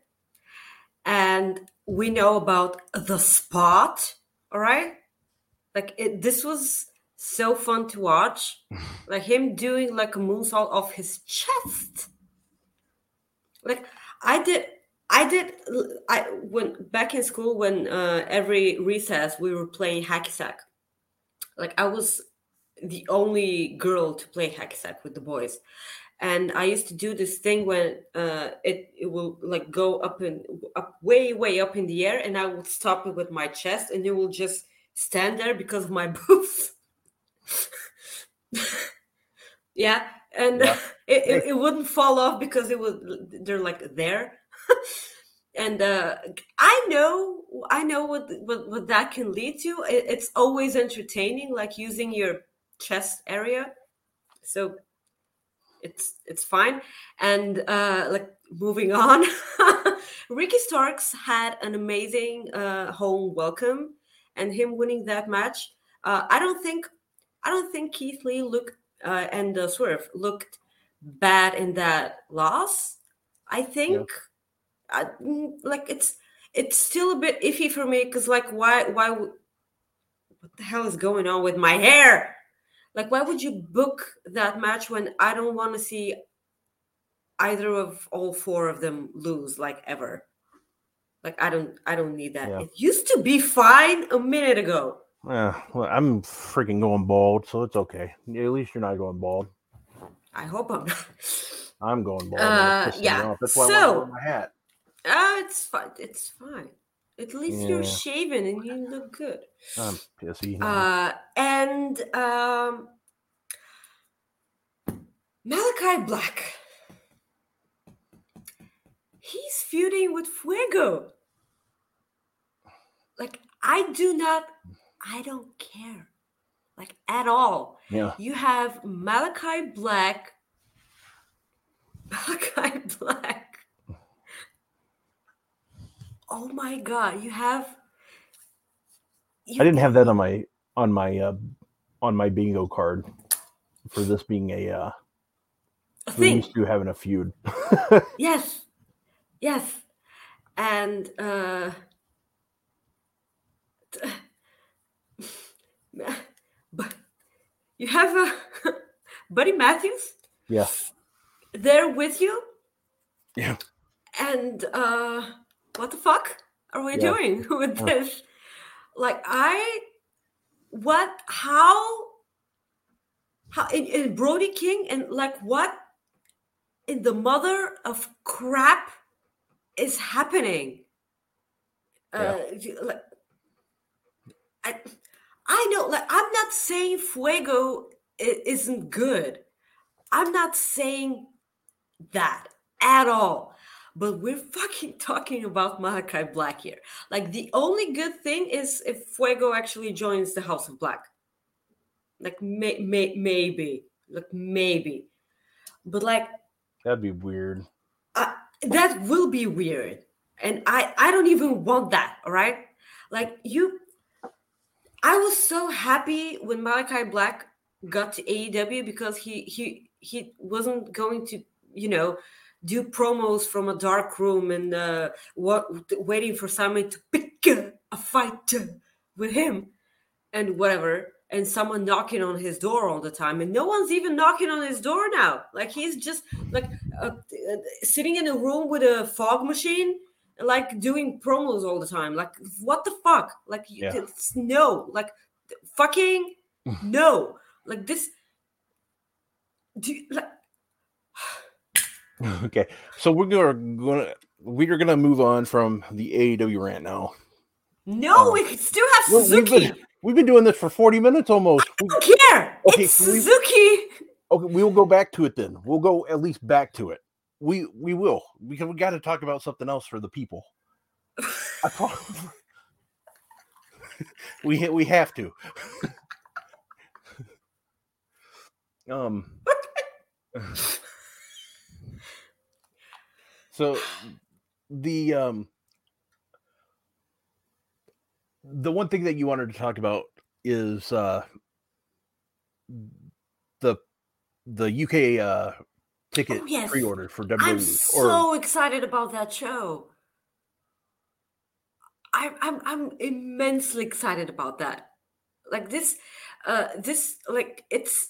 and we know about the spot. All right, like it, this was so fun to watch [LAUGHS] like him doing like a moonsault off his chest like i did i did i when back in school when uh every recess we were playing hacky sack like I was the only girl to play hacky sack with the boys. And I used to do this thing when uh, it it will like go up and up way way up in the air, and I would stop it with my chest, and it will just stand there because of my [LAUGHS] boobs. [LAUGHS] yeah, and Yeah. [LAUGHS] it, it, it wouldn't fall off because it was they're like there. [LAUGHS] and uh, I know I know what, what what that can lead to. It, it's always entertaining, like using your chest area. So it's it's fine. And uh, like moving on, Ricky Starks had an amazing uh, home welcome, and him winning that match. Uh, I don't think I don't think Keith Lee looked uh, and uh, Swerve looked bad in that loss. I think I, mm, like it's it's still a bit iffy for me because like why why what the hell is going on with my hair? Like why would you book that match when I don't want to see either of all four of them lose like ever? Like I don't I don't need that. Yeah. It used to be fine a minute ago. Yeah, well, I'm freaking going bald, so it's okay. At least you're not going bald. I hope I'm not. I'm going bald. Uh, It's pissing me yeah. That's why I so- to wear my hat. Ah, it's fine. It's fine. At least you're shaven and you look good. I'm pissy. now. Uh, and um, Malachi Black. He's feuding with Fuego. Like, I do not, I don't care. Like, at all. yeah, You have Malachi Black. [LAUGHS] Malachi Black. Oh my god, you have. I didn't have that on my on my uh, on my bingo card for this being a uh, a we thing. used to having a feud. [LAUGHS] Yes. Yes. And uh [LAUGHS] but you have a [LAUGHS] Buddy Matthews yeah, there with you yeah. and uh what the fuck are we Yeah. doing [LAUGHS] with Yeah. this? Like I what how how in, in Brody King and like what in the mother of crap is happening? Uh like I I know like I'm not saying Fuego isn't good. I'm not saying that at all. But we're [LAUGHS] fucking talking about Malachi Black here. Like the only good thing is if Fuego actually joins the House of Black. Like may, may, maybe, like maybe, but like That'd be weird. that will be weird, and I I don't even want that. All right, like you, I was so happy when Malachi Black got to AEW because he he he wasn't going to you know do promos from a dark room and uh, what waiting for someone to pick a, fight with him and whatever and someone knocking on his door all the time. And no one's even knocking on his door now. Like he's just like uh, uh, sitting in a room with a fog machine like doing promos all the time like what the fuck like Yeah. it's no like fucking [LAUGHS] no like this do you, like [SIGHS] okay, so we're gonna gonna we're gonna move on from the AEW rant now. no Oh. we could still have Well, we've suzuki been we've been doing this for forty minutes almost. We- I don't care Okay, it's can we- suzuki okay, we will go back to it then. We'll go at least back to it. We we will because we got to talk about something else for the people. [LAUGHS] We we have to. um. so the um the one thing that you wanted to talk about is uh the the UK uh ticket Oh, yes. pre-order for WWE I'm or so excited about that show. I'm I'm I'm immensely excited about that. Like this, uh, this like it's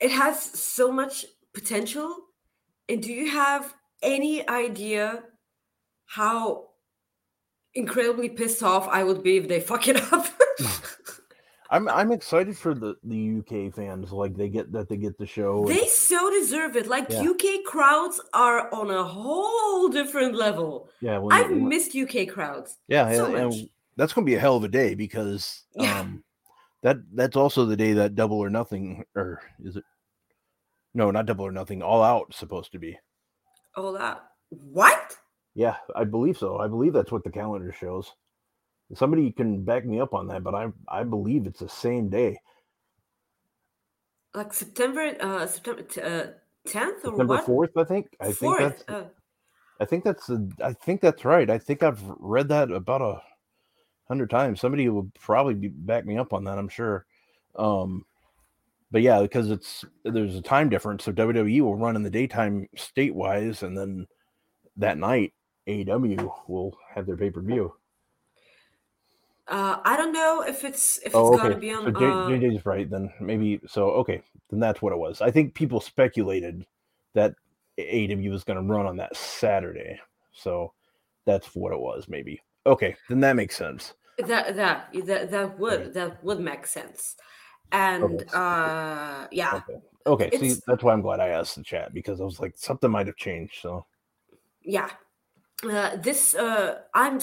it has so much potential. And do you have any idea how incredibly pissed off I would be if they fuck it up? [LAUGHS] [LAUGHS] I'm I'm excited for the the UK fans. Like they get that they get the show. They so deserve it. Like Yeah. UK crowds are on a whole different level. yeah, I've missed UK crowds. yeah, so and, and that's gonna be a hell of a day because [LAUGHS] Yeah. um that that's also the day that double or nothing or is it no not double or nothing all out supposed to be. All Out. What? Yeah, I believe so. I believe that's what the calendar shows. Somebody can back me up on that, but I I believe it's the same day. Like September, uh, September uh, 10th or September fourth, I think. I think Fourth. that's uh, I think that's the I think that's right. I think I've read that about a hundred times. Somebody will probably be, back me up on that, I'm sure. Um but yeah, because it's there's a time difference, so WWE will run in the daytime state wise, and then that night AEW will have their pay per view. Uh, I don't know if it's if it's Oh, gonna be on. So J- uh, JJ's right then. Maybe so. Okay, then that's what it was. I think people speculated that AEW was going to run on that Saturday, so that's what it was. Maybe. Okay, then that makes sense. that that that that would Right. that would make sense, and Okay. uh, yeah, Okay. Okay. See, that's why I'm glad I asked the chat because I was like, something might have changed. So yeah. Uh, this uh, I'm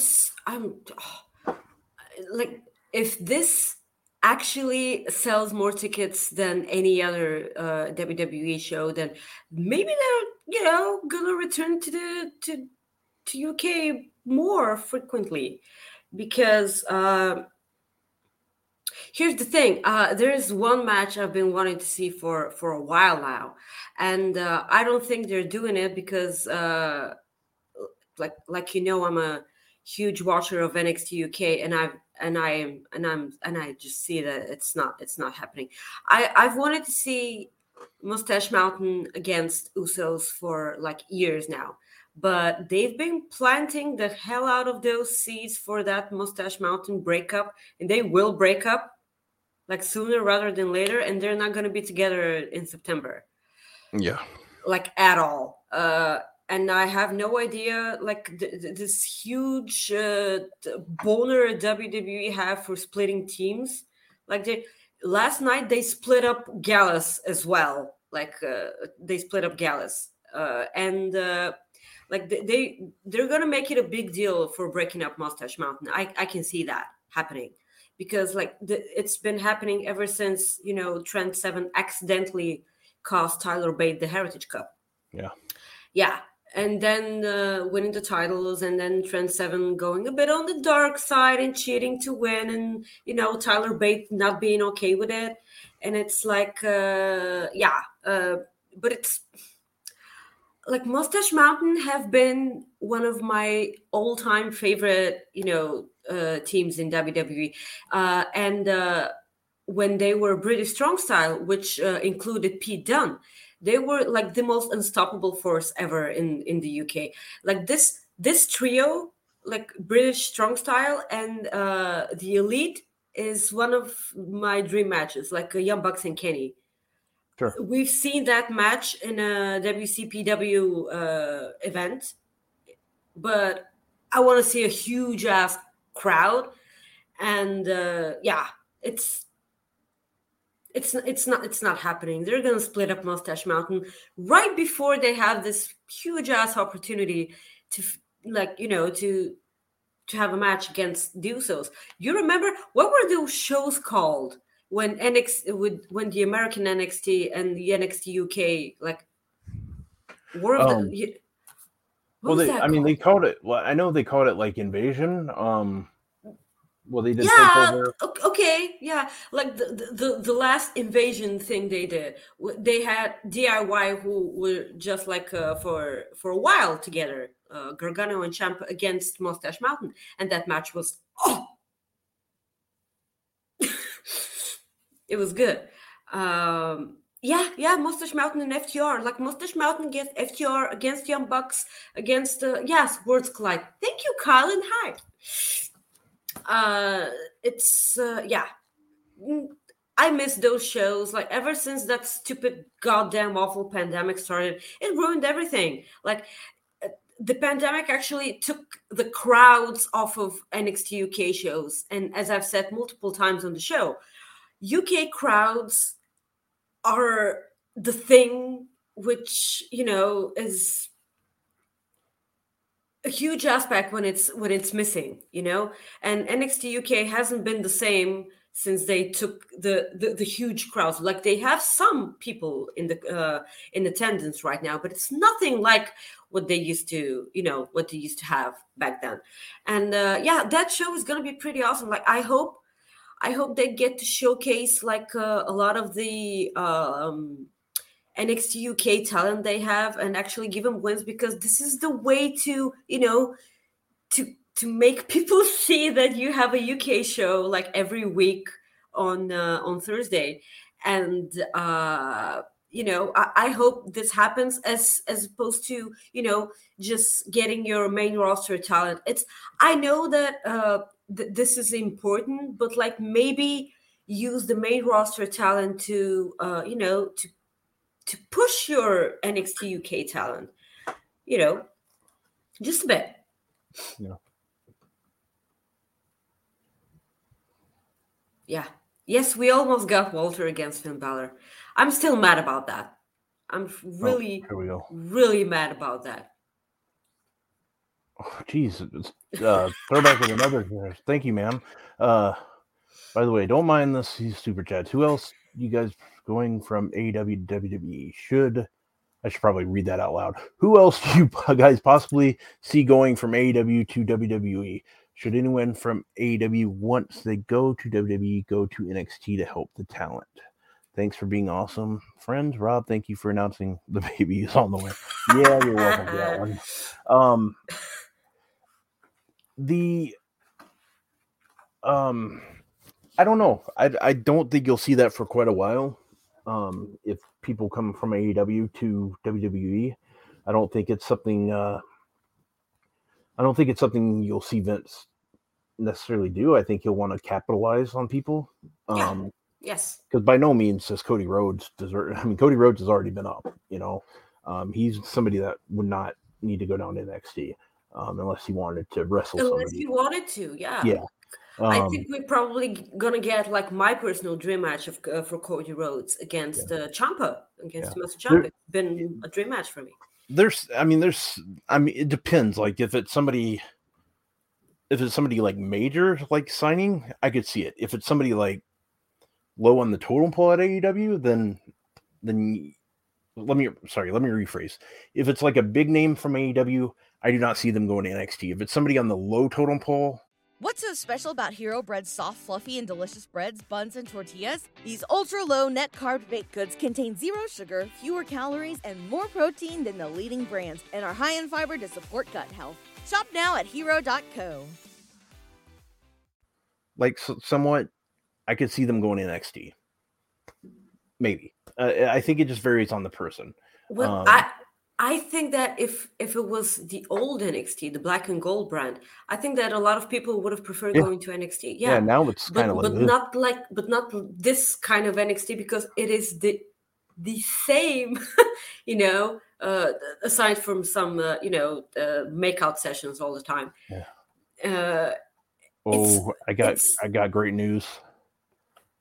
I'm like if this actually sells more tickets than any other uh, WWE show, then maybe they're you know gonna return to the to to UK more frequently. Because uh, here's the thing uh, there is one match I've been wanting to see for for a while now, and uh, I don't think they're doing it because uh, like like you know I'm a huge watcher of NXT UK and I've and I and I'm and I just see that it's not it's not happening. I I've wanted to see Mustache Mountain against Usos for like years now. But they've been planting the hell out of those seeds for that Mustache Mountain breakup, and they will break up like sooner rather than later, and they're not going to be together in September yeah, like at all uh and i have no idea like th- th- this huge uh, boner wwe have for splitting teams like they last night they split up gallus as well like uh, they split up gallus uh and uh like they, they they're gonna make it a big deal for breaking up mustache mountain i i can see that happening because like the, it's been happening ever since you know trent 7 accidentally cost Tyler Bate the Heritage Cup. Yeah. Yeah. And then uh, winning the titles, and then Trent Seven going a bit on the dark side and cheating to win, and you know Tyler Bate not being okay with it, and it's like, uh, yeah, uh, but it's like Mustache Mountain have been one of my all-time favorite, you know, uh, teams in WWE, uh, and uh, when they were British Strong Style, which uh, included Pete Dunne, they were like the most unstoppable force ever in in the UK. Like this this trio, like British Strong Style and uh, the Elite, is one of my dream matches. Like uh, Young Bucks and Kenny. Sure. We've seen that match in a WCPW uh, event, but I want to see a huge ass crowd, and uh, yeah, it's it's it's not it's not happening. They're gonna split up Mustache Mountain right before they have this huge ass opportunity to like you know to to have a match against Usos. You remember what were those shows called when NXT with when the American NXT and the NXT UK like of Um, the well, they, I mean, they called? called it. Well, I know they called it like invasion. Um, well, they did yeah okay yeah like the, the the- last invasion thing they did they had diy who were just like uh, for for a while together uh, gargano and Ciampa against mustache mountain and that match was oh [LAUGHS] it was good. Um yeah yeah mustache mountain and ftr like mustache mountain against ftr against young bucks against uh, yes Worlds Collide. Thank you colin. Hi uh it's uh yeah. Mm, i miss those shows. Like ever since that stupid goddamn awful pandemic started it ruined everything. Like uh, the pandemic actually took the crowds off of nxt uk shows and as i've said multiple times on the show UK crowds are the thing which you know is a huge aspect when it's when it's missing you know? And nxt uk hasn't been the same since they took the, the the, huge crowds. Like they have some people in the uh, in attendance right now but it's nothing like what they used to you know what they used to have back then. And uh, yeah that show is going to be pretty awesome. Like i hope i hope they get to showcase like uh, a lot of the um NXT UK talent they have and actually give them wins because this is the way to, you know, to to make [LAUGHS] people see that you have a UK show like every week on uh, on Thursday, and uh, you know I, I, hope this happens as as opposed to you know just getting your main roster talent. It's I know that uh, th- this is important, but like maybe use the main roster talent to uh, you know to to push your NXT UK talent, you know, just a bit. Yeah. Yeah. Yes, we almost got Walter against Finn Balor. I'm still mad about that. I'm oh, really, oh, really mad about that. Oh, geez, uh, throwback with another. Thank you, man. Uh, by the way, don't mind this. These super chats. Who else? You guys going from AEW to WWE. Should I should probably read that out loud. Who else do you [LAUGHS] guys possibly see going from AEW to WWE? Should anyone from AEW once they go to WWE go to NXT to help the talent? Thanks for being awesome, friends. Rob, thank you for announcing [LAUGHS] the baby is on the way. Yeah, you're welcome for that one. Um, [LAUGHS] the um, I don't know. I I don't think you'll see that for quite a while um, if people come from AEW to WWE. I don't think it's something. Uh, I don't think it's something you'll see Vince necessarily do. I think he'll want to capitalize on people. Um, yeah. Yes. Because by no means does Cody Rhodes deserve. I mean, Cody Rhodes has already been up. You know, um, he's somebody that would not need to go down to NXT um, unless he wanted to wrestle. Unless somebody. he wanted to, yeah. Yeah. Um, I think we're probably gonna get like my personal dream match of, uh, for Cody Rhodes against yeah. uh, Ciampa against yeah. Master Ciampa. It's been a dream match for me. There's, I mean, there's, I mean, it depends. Like if it's somebody, if it's somebody like major like signing, I could see it. If it's somebody like low on the totem pole at AEW, then then let me sorry, let me rephrase. If it's like a big name from AEW, I do not see them going to NXT. If it's somebody on the low totem pole, What's so special about Hero Bread's soft, fluffy, and delicious breads, buns, and tortillas? These ultra low net carb baked goods contain zero sugar, fewer calories, and more protein than the leading brands, and are high in fiber to support gut health. Shop now at hero.co. Like, so, somewhat, I could see them going in NXT. Maybe. Uh, I think it just varies on the person. Well, um, I I think that if if it was the old NXT, the black and gold brand, I think that a lot of people would have preferred yeah. going to NXT. Yeah, yeah now it's kind of like but not like but not this kind of NXT because it is the the same, [LAUGHS] you know. Uh, aside from some, uh, you know, uh, makeout sessions all the time. Yeah. Uh, oh, I got I got great news.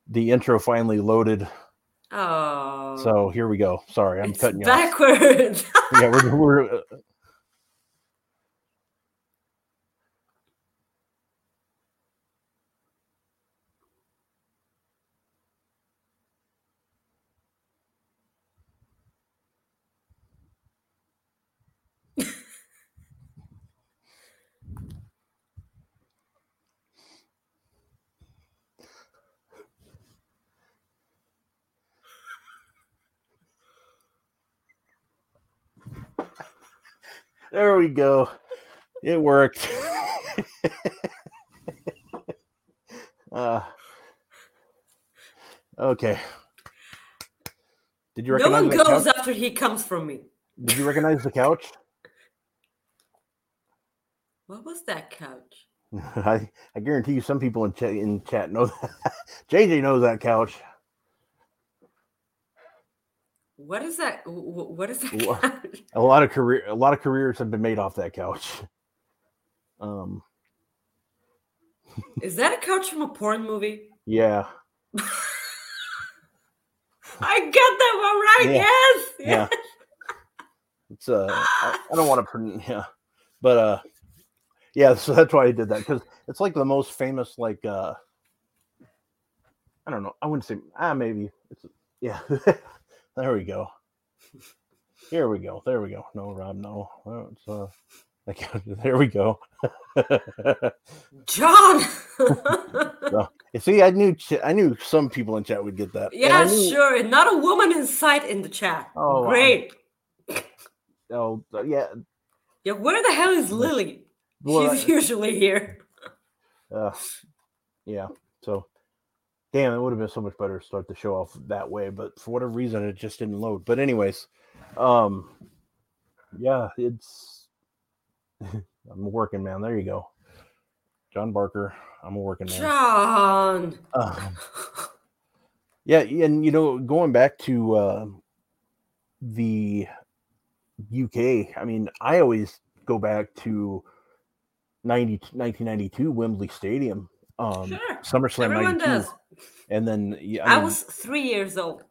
The intro finally loaded Oh. So here we go. Sorry, I'm it's cutting you backwards. [LAUGHS] yeah, we're, we're uh, There we go. It worked. [LAUGHS] uh, okay. Did you recognize No one goes couch? after he comes from me. Did you recognize the couch? [LAUGHS] What was that couch? [LAUGHS] I, I guarantee you some people in chat in chat know that. JJ knows that couch. What is that? What is that? [LAUGHS] A lot of career, a lot of careers have been made off that couch. [LAUGHS] Um, [LAUGHS] is that a couch from a porn movie? Yeah. I got that one right. Yeah. Yes. Yeah. It's uh, I, I don't want to yeah, but uh, yeah. So that's why I did that because it's like the most famous, like uh, I don't know. I wouldn't say ah maybe it's yeah. There we go. Here we go. There we go. No, Rob. No. Uh, [LAUGHS] [LAUGHS] there we go. [LAUGHS] John. So, see, I knew ch- I knew some people in chat would get that. Yeah, knew- sure. Not a woman in sight in the chat. Oh, Great. Oh, uh, yeah. Yeah, where the hell is Lily? Well, She's I- usually here. Uh, yeah. So, damn, it would have been so much better to start the show off that way, but for whatever reason, it just didn't load. But anyways, um, yeah, it's [LAUGHS] I'm a working man. There you go, John Barker. I'm a working man. John. Um, yeah, and you know, going back to uh, the UK, I mean, I always go back to 90, 1992 Wembley Stadium, um, Sure. SummerSlam Everyone 92, does. and then yeah, I mean, was three years old.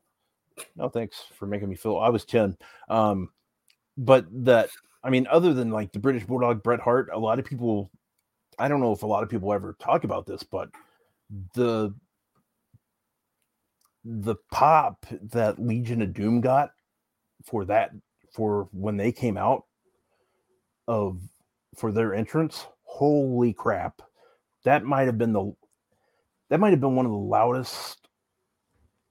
no thanks for making me feel. I was ten, um, but that I mean, other than like the British Bulldog Bret Hart, a lot of people, I don't know if a lot of people ever talk about this, but the the pop that Legion of Doom got for that for when they came out of for their entrance, holy crap. That might have been the that might have been one of the loudest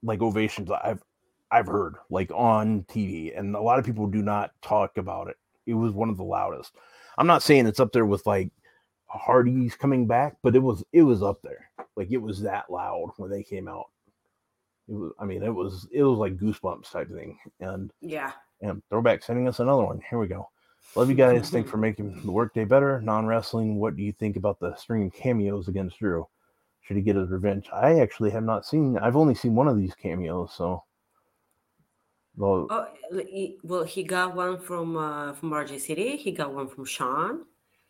like ovations I've I've heard like on TV and a lot of people do not talk about it. It was one of the loudest. I'm not saying it's up there with like Hardy's coming back, but it was it was up there. Like it was that loud when they came out. It was I mean it was it was like goosebumps type thing. And Yeah. and throwback sending us another one. Here we go. Love you guys. Thanks for [LAUGHS] making the workday better. Non wrestling. What do you think about the string of cameos against Drew? Should he get his revenge? I actually have not seen. I've only seen one of these cameos. So, well, Oh, he- well, he got one from uh, from RJ City. He got one from Sean.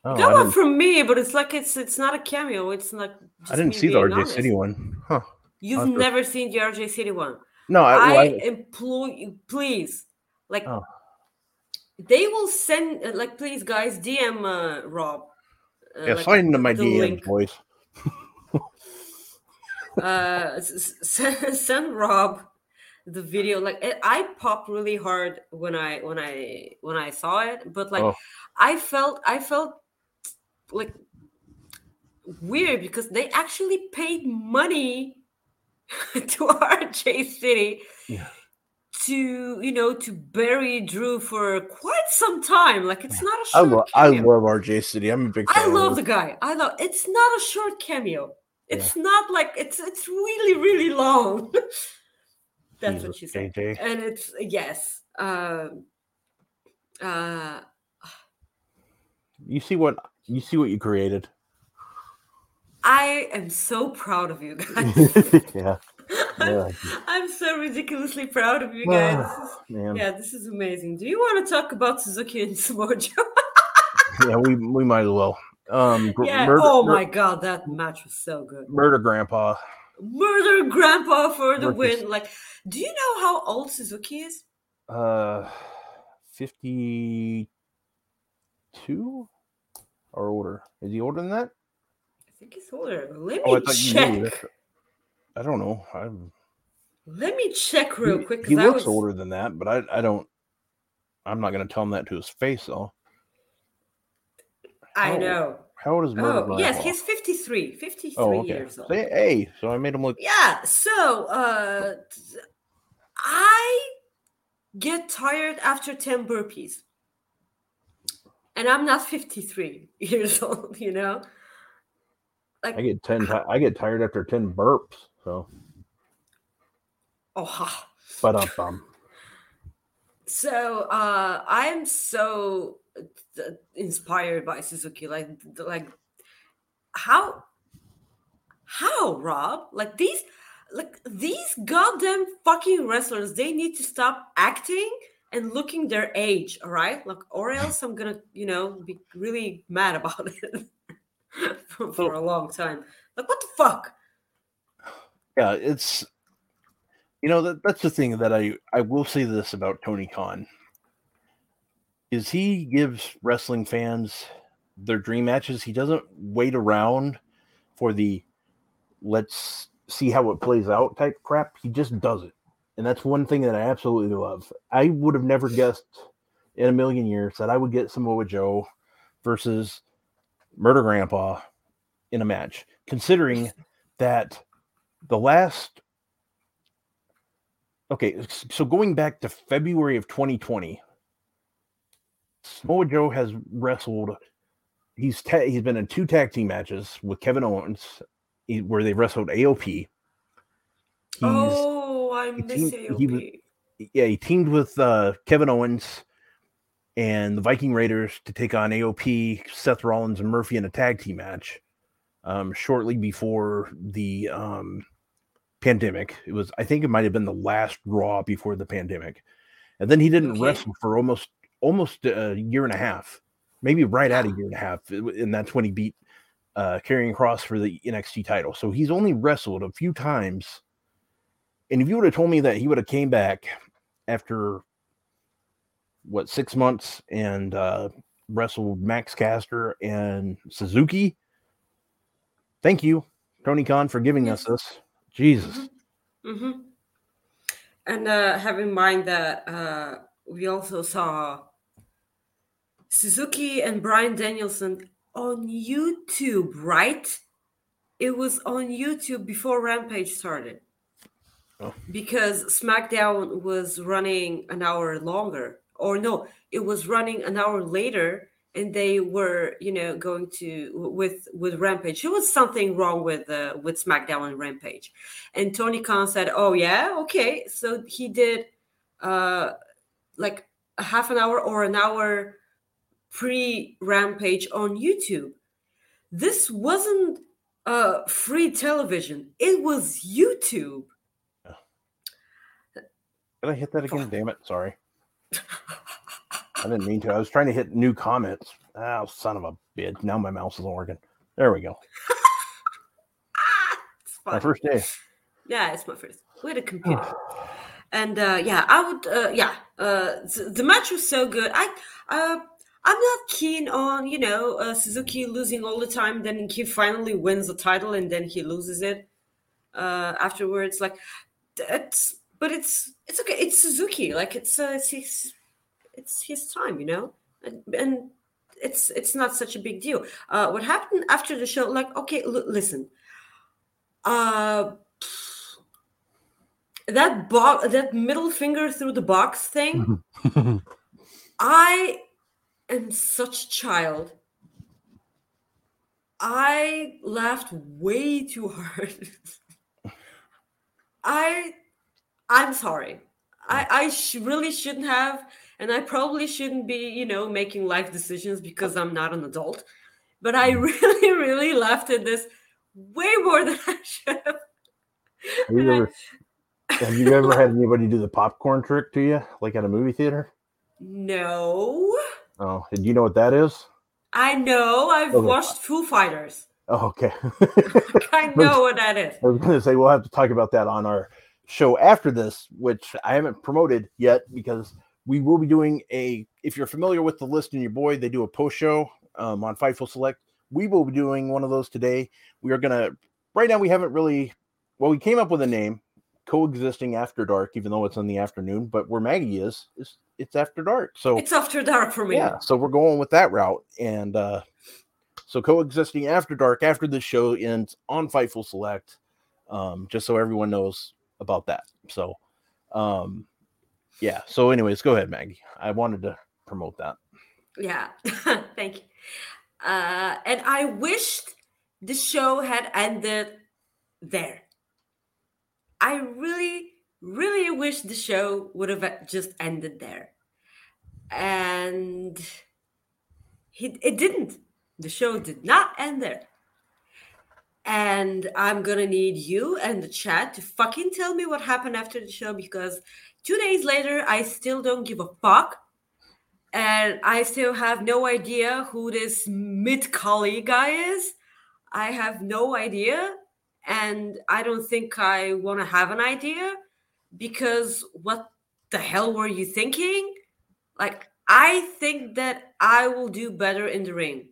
oh, He I got one from me, but it's like it's it's not a cameo. It's like I didn't see the RJ honest. City one. Huh? You've never seen the RJ City one. No, I, I, I, implore you, please. Like, Oh. They will send. uh, Like, please, guys, DM uh, Rob. Uh, yeah, like, into my DMs, link. boys. [LAUGHS] uh s- s- [LAUGHS] send, send rob the video like it, i popped really hard when i when i when i saw it but like Oh. i felt i felt like weird because they actually paid money [LAUGHS] to rj city Yeah. To you know to bury drew for quite some time like it's not a I short love, I cameo. love RJ City. I'm a big. I fan of love the guy. I love. It's not a short cameo. It's not like it's it's really really long. [LAUGHS] That's what she said. And it's yes. Um uh You see what you see what you created. I am so proud of you guys. [LAUGHS] yeah, [LAUGHS] I'm, yeah. I'm so ridiculously proud of you guys. Is- man. yeah, this is amazing. Do you want to talk about Suzuki and Samoa Joe? [LAUGHS] Yeah, we we might as well. Um, yeah. murder, oh my god, that match was so good. murder, grandpa. Murder Grandpa for the win. Like, do you know how old Suzuki is? Uh, fifty-two or older. Is he older than that? I think he's older. Let Oh, me you check. I don't know. I'm, Let me check real he, quick. he I looks was, older than that, but I I don't. I'm not going to tell him that to his face, though. I How- know. How old is murder? Oh, yes, he's 53. 53 Oh, okay. years old. So, hey, so I made him look. Yeah, so uh I get tired after 10 burpees. And I'm not 53 [LAUGHS] years old, you know? Like I get ten. ti- I get tired after ten burps. So, oh ha. but um, um, So uh I'm so uh, inspired by Suzuki like like how how Rob? Like these like these goddamn fucking wrestlers they need to stop acting and looking their age all right? Like or else I'm gonna you know be really mad about it [LAUGHS] for, for a long time. Like what the fuck yeah, it's You know that that's the thing that I I will say this about Tony Khan is he gives wrestling fans their dream matches. He doesn't wait around for the let's see how it plays out type crap. He just does it. And that's one thing that I absolutely love. I would have never guessed in a million years that I would get Samoa Joe versus Murder Grandpa in a match, considering that the last okay, so going back to February of 2020, Samoa Joe has wrestled. He's ta- he's been in two tag team matches with Kevin Owens, where they wrestled AOP. He's, oh, I miss teamed, AOP. He, yeah, he teamed with uh, Kevin Owens and the Viking Raiders to take on AOP, Seth Rollins, and Murphy in a tag team match. Um, shortly before the um, pandemic, it was I think it might have been the last Raw before the pandemic, and then he didn't okay. wrestle for almost almost a year and a half, maybe right at a year and a half, and that's when he beat uh, Karrion Kross for the NXT title. So he's only wrestled a few times. And if you would have told me that he would have came back after what six months and uh, wrestled Max Caster and Suzuki, thank you, Tony Khan, for giving us this. Jesus. Mm-hmm. Mm-hmm. And uh, have in mind that uh, we also saw Suzuki and Bryan Danielson on YouTube, right? It was on YouTube before Rampage started. Oh. Because SmackDown was running an hour longer. Or no, it was running an hour later and they were, you know, going to with with Rampage. There was something wrong with uh, with SmackDown and Rampage. And Tony Khan said, "Oh yeah, okay." So he did uh like a half an hour or an hour pre Rampage on YouTube. This wasn't uh, free television, it was YouTube. Did I hit that again? Damn it. Sorry. [LAUGHS] I didn't mean to. I was trying to hit new comments. Oh, son of a bitch. Now my mouse is working. There we go. [LAUGHS] my first day. Yeah, it's my first. With a computer. [SIGHS] and uh, yeah, I would. Uh, yeah, uh, the, the match was so good. I uh, I'm not keen on you know uh, Suzuki losing all the time. Then he finally wins the title and then he loses it uh, afterwards. Like that's, but it's it's okay. It's Suzuki. Like it's uh, it's his it's his time, you know, and, and it's it's not such a big deal. Uh, what happened after the show? Like okay, l- listen. Uh, that box, that middle finger through the box thing. [LAUGHS] I am such a child. I laughed way too hard. [LAUGHS] I I'm sorry. I I sh- really shouldn't have and I probably shouldn't be, you know, making life decisions because I'm not an adult. But I mm. [LAUGHS] really really laughed at this way more than I should have. Have you ever, have you ever had anybody do the popcorn trick to you like at a movie theater? No. Oh, and you know what that is? I know. I've okay. watched Foo Fighters. Oh, okay. [LAUGHS] I know what that is. I was going to say we'll have to talk about that on our show after this, which I haven't promoted yet because we will be doing a. If you're familiar with the list and your boy, they do a post show um, on Fightful Select. We will be doing one of those today. We are going to. Right now, we haven't really. Well, we came up with a name, coexisting after dark, even though it's in the afternoon. But where Maggie is, is it's after dark. So it's after dark for me. Yeah. So we're going with that route. And uh so coexisting after dark after the show ends on Fightful Select. Um, just so everyone knows about that. So um yeah. So anyways, go ahead, Maggie. I wanted to promote that. Yeah. [LAUGHS] Thank you. Uh and I wished the show had ended there. I really really wish the show would have just ended there. And it, it didn't. The show did not end there. And I'm gonna need you and the chat to fucking tell me what happened after the show because two days later, I still don't give a fuck. And I still have no idea who this Mid Kali guy is. I have no idea. And I don't think I want to have an idea because what the hell were you thinking? Like, I think that I will do better in the ring.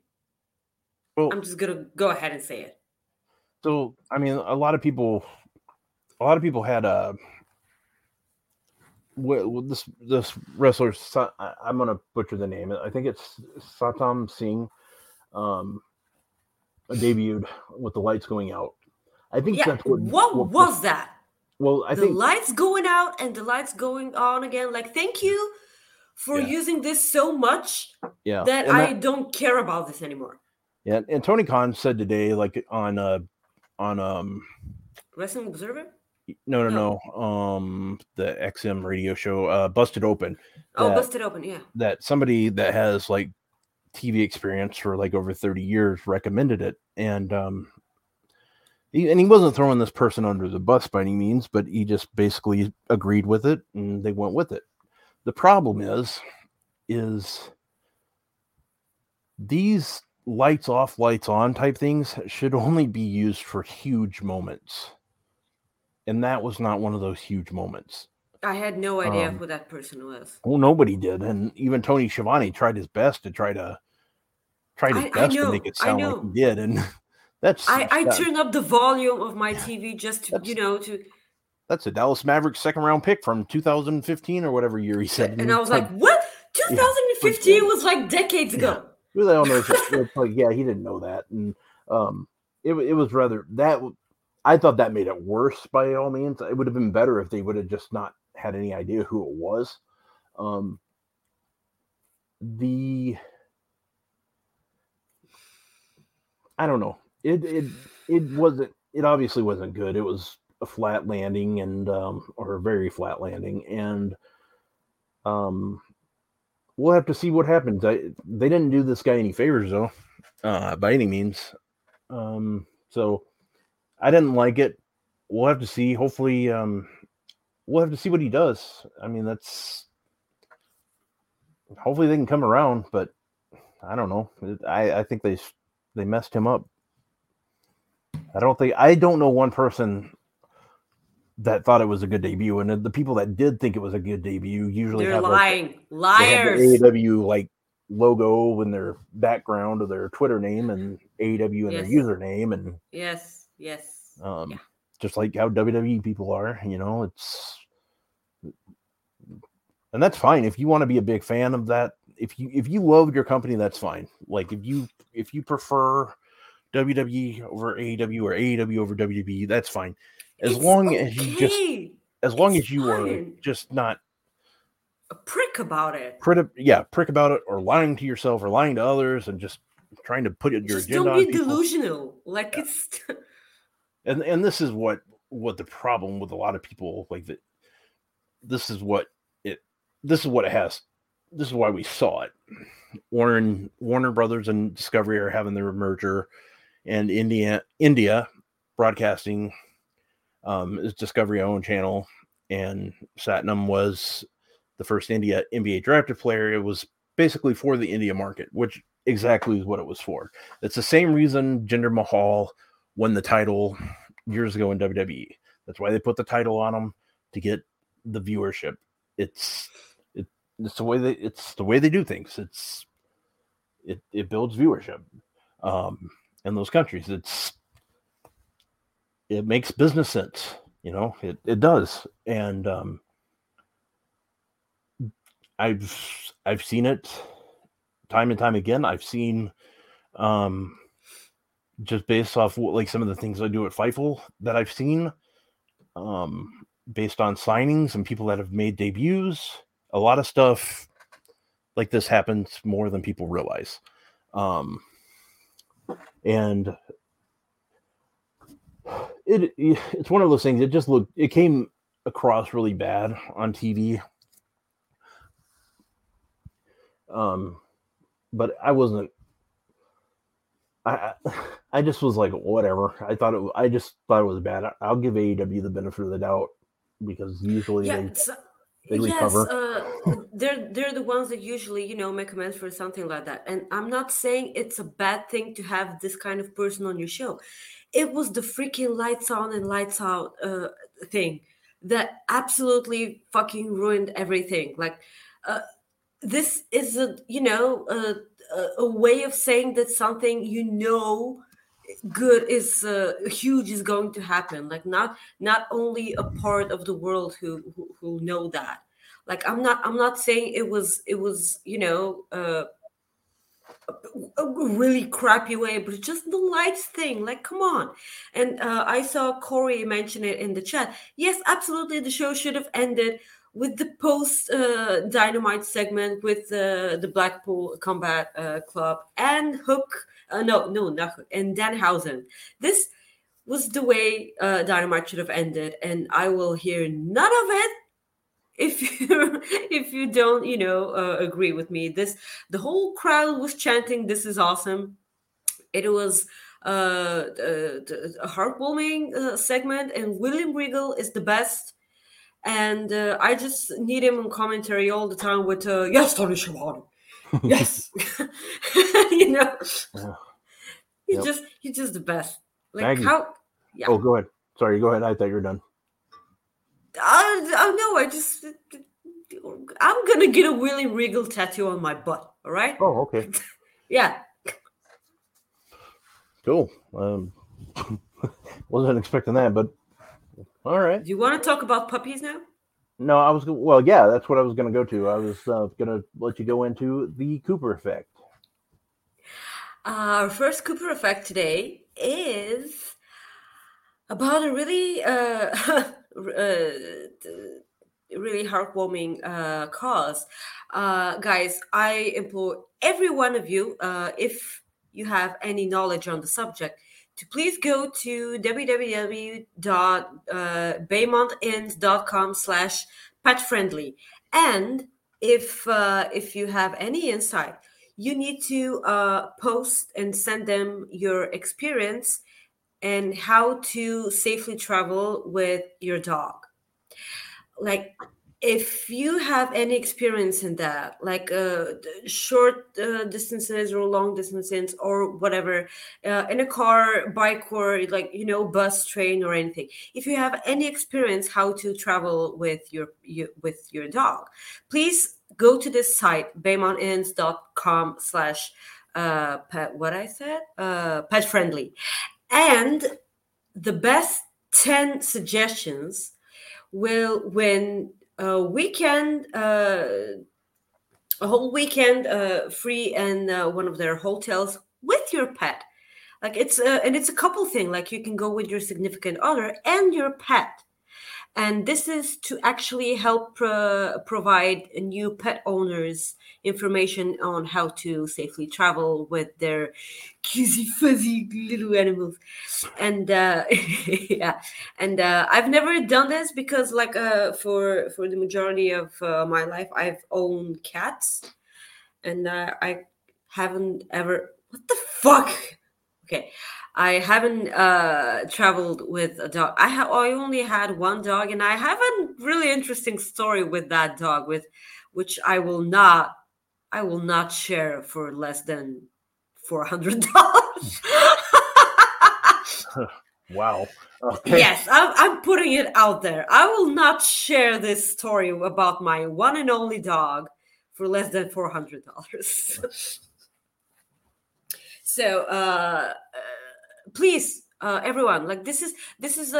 Well, I'm just gonna go ahead and say it. So I mean, a lot of people, a lot of people had a. Well, this this wrestler, I'm gonna butcher the name. I think it's Satam Singh, um, debuted with the lights going out. I think Yeah, that's what. what was that? Well, I the think lights going out and the lights going on again. Like, thank you for Yeah. using this so much yeah. that and I don't care about this anymore. yeah, and Tony Khan said today, like on uh on um Wrestling Observer? No no No. um the XM radio show uh Busted Open Oh, busted open. Yeah. that somebody that has like TV experience for like over 30 years recommended it. And um he, and he wasn't throwing this person under the bus by any means, but he just basically agreed with it and they went with it. The problem is is these lights off, lights on type things should [LAUGHS] only be used for huge moments. And that was not one of those huge moments. I had no idea Um, who that person was. Well, nobody did, and even Tony Schiavone tried his best to try to tried his I- I best to make it sound like he did, and [LAUGHS] that's I, I that- turned up the volume of my TV just to, you know, to, that's a Dallas Mavericks second round pick from 2015 or whatever year he said. and I was like, [LAUGHS] what? 2015 was like decades ago. who the hell knows? it? [LAUGHS] It's like, yeah, he didn't know that, and um, it it was rather that. I thought that made it worse by all means. It would have been better if they would have just not had any idea who it was. Um, the I don't know. It it it wasn't. It obviously wasn't good. It was a flat landing and um, or a very flat landing, and um, we'll have to see what happens. I, they didn't do this guy any favors though, uh, by any means. Um, so I didn't like it. We'll have to see. Hopefully, um, we'll have to see what he does. I mean, that's hopefully they can come around, but I don't know. I I think they they messed him up. I don't think I don't know one person that thought it was a good debut, and the people that did think it was a good debut usually They're have like, lying. they have Liars. the AEW like logo in their background of their Twitter name and AEW in Yes. their username, and Yes, yes. um, Yeah. just like how WWE people are, you know, it's and that's fine if you want to be a big fan of that. If you if you love your company, that's fine. Like if you if you prefer WWE over AEW or AEW over WWE, that's fine. As It's long as you just as long It's as you are just not a prick about it. prick, yeah, prick about it or lying to yourself or lying to others and just trying to put your Just agenda don't on be delusional. Like Yeah. it's [LAUGHS] and and this is what what the problem with a lot of people like that this is what it this is what it has this is why we saw it. Warner warner brothers and discovery are having their merger and india india broadcasting um is discovery own channel and satnam was the first india nba drafted player. It was basically for the india market which exactly is what it was for. It's the same reason jinder mahal won the title years ago in WWE. That's why they put the title on them to get the viewership. It's it, it's the way they it's the way they do things. It's it it builds viewership um in those countries. It's it makes business sense, you know, it, it does. And um I've I've seen it time and time again. I've seen um just based off what, like some of the things I do at Fightful that I've seen, um, based on signings and people that have made debuts, a lot of stuff like this happens more than people realize. Um, and it it's one of those things. It just looked it came across really bad on TV. Um, but I wasn't I I- just was like whatever. I thought it. I just thought it was bad. I'll give AEW the benefit of the doubt because usually yeah, they, uh, they yes, recover. uh, they're they're the ones that usually you know make amends for something like that. And I'm not saying it's a bad thing to have this kind of person on your show. It was the freaking lights on and lights out uh, thing. that absolutely fucking ruined everything. Like, uh, this is a you know a, a way of saying that something you know good is uh, huge is going to happen like not not only a part of the world who who, who know that like i'm not i'm not saying it was it was you know uh, a really crappy way, but just the lights thing. Like, come on. And uh, I saw Corey mention it in the chat. Yes, absolutely. The show should have ended with the post uh, dynamite segment with uh, the Blackpool Combat uh, Club and Hook. Uh, no, no, not. And Danhausen. This was the way uh, dynamite should have ended. And I will hear none of it if you [LAUGHS] if you don't you know uh, agree with me this the whole crowd was chanting this is awesome it was uh, a heartwarming uh, segment and william regal is the best and uh, i just need him in commentary all the time with uh, yes tony Schiavone. Yes [LAUGHS] you know yeah. he's yep. just he's just the best like Maggie. how yeah. oh go ahead sorry go ahead i thought you were done I, oh no, I just I'm gonna get a Willie Regal tattoo on my butt. All right. Oh, okay. [LAUGHS] yeah. Cool. Um, [LAUGHS] wasn't expecting that, but all right. Do you want to talk about puppies now? No, I was well. Yeah, that's what I was going to go to. I was uh, going to let you go into the Cooper effect. Our first Cooper effect today is about a really uh, [LAUGHS] uh, really heartwarming uh, cause. Uh, guys, I implore every one of you, uh, if you have any knowledge on the subject, to please go to www.baymontinns.com slash pet friendly. And if uh, if you have any insight, you need to uh, post and send them your experience and how to safely travel with your dog. Like, if you have any experience in that, like uh, short uh, distances or long distances or whatever, uh, in a car, bike, or like you know, bus, train, or anything, if you have any experience how to travel with your, with your dog, please go to this site baymontinns.com slash uh pet what i said? Uh pet friendly. And the best 10 suggestions will win a weekend, uh, a whole weekend uh, free in uh, one of their hotels with your pet. Like it's and it's a couple thing. Like you can go with your significant other and your pet and this is to actually help uh, provide new pet owners information on how to safely travel with their cutesy fuzzy little animals. And uh, [LAUGHS] yeah. And uh, i've never done this because like uh, for for the majority of uh, my life i've owned cats. And uh, i haven't ever what the fuck okay I haven't uh, traveled with a dog. I have I only had one dog, and I have a really interesting story with that dog, with which I will not I will not share for less than four hundred [LAUGHS] dollars. [LAUGHS] wow. Okay. Yes, I'm, I'm putting it out there. I will not share this story about my one and only dog for less than four hundred dollars. So. Uh, please uh, everyone like this is this is a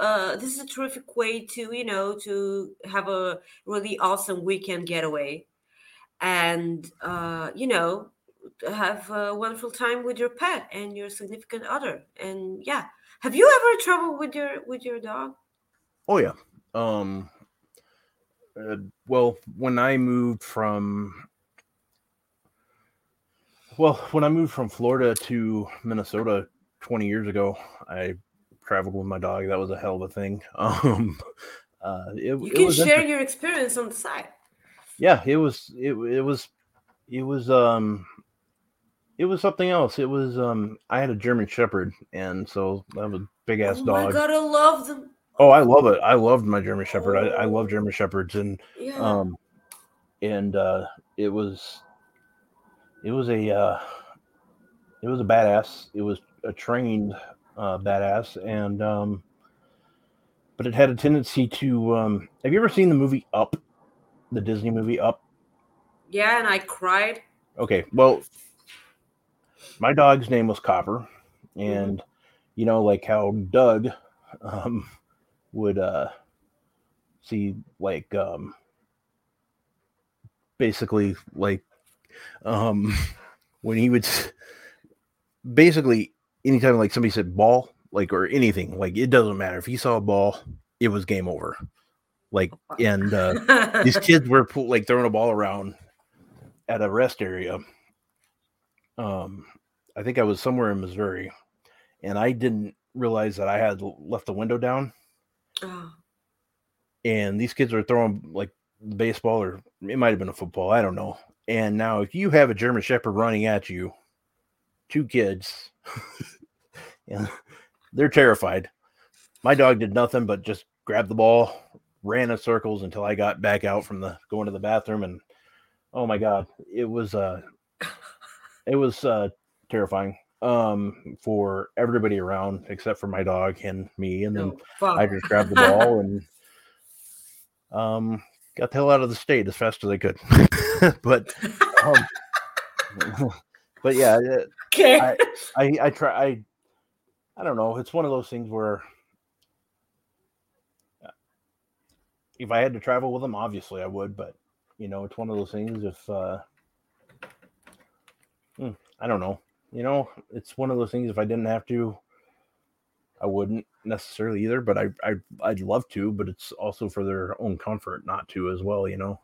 uh, this is a terrific way to you know to have a really awesome weekend getaway. And uh, you know have a wonderful time with your pet and your significant other. And yeah. Have you ever traveled with your with your dog? Oh yeah. Um uh, well when i moved from well when i moved from florida to minnesota 20 years ago, I traveled with my dog. That was a hell of a thing. [LAUGHS] Um, uh, it, you can share your experience on the side. Yeah, it was, it, it was, it was, um, it was something else. It was, um, I had a German Shepherd, and so I was a big ass oh dog. my god, I love them. Oh, I love it. I loved my German Shepherd. Oh. I, I love German Shepherds, and yeah. um, and uh, it was, it was a, uh, it was a badass. It was a trained uh, badass, and um, but it had a tendency to. Um, have you ever seen the movie Up, the Disney movie Up? Yeah, and I cried. Okay, well, my dog's name was Copper, and you know, like how Dug um, would uh, see like um, basically like um, [LAUGHS] when he would basically anytime like somebody said ball like or anything like it doesn't matter. If he saw a ball it was game over. Like and uh, [LAUGHS] these kids were like throwing a ball around at a rest area. Um, I think I was somewhere in Missouri, and I didn't realize that I had left the window down, Oh, and these kids were throwing like baseball or it might have been a football, I don't know. And now, if you have a German Shepherd running at you, two kids, [LAUGHS] and they're terrified. My dog did nothing but just grab the ball, ran in circles until I got back out from the going to the bathroom, and oh my god, it was uh, it was uh terrifying um for everybody around except for my dog and me, and then fuck. I just grabbed the ball [LAUGHS] and um got the hell out of the state as fast as I could. [LAUGHS] but um, [LAUGHS] but yeah, okay. I- I I try I I don't know. It's one of those things where uh, if I had to travel with them, obviously I would. But you know, it's one of those things. If uh, hmm, I don't know, you know, it's one of those things. If I didn't have to, I wouldn't necessarily either. But I I I'd love to. But it's also for their own comfort not to as well. You know.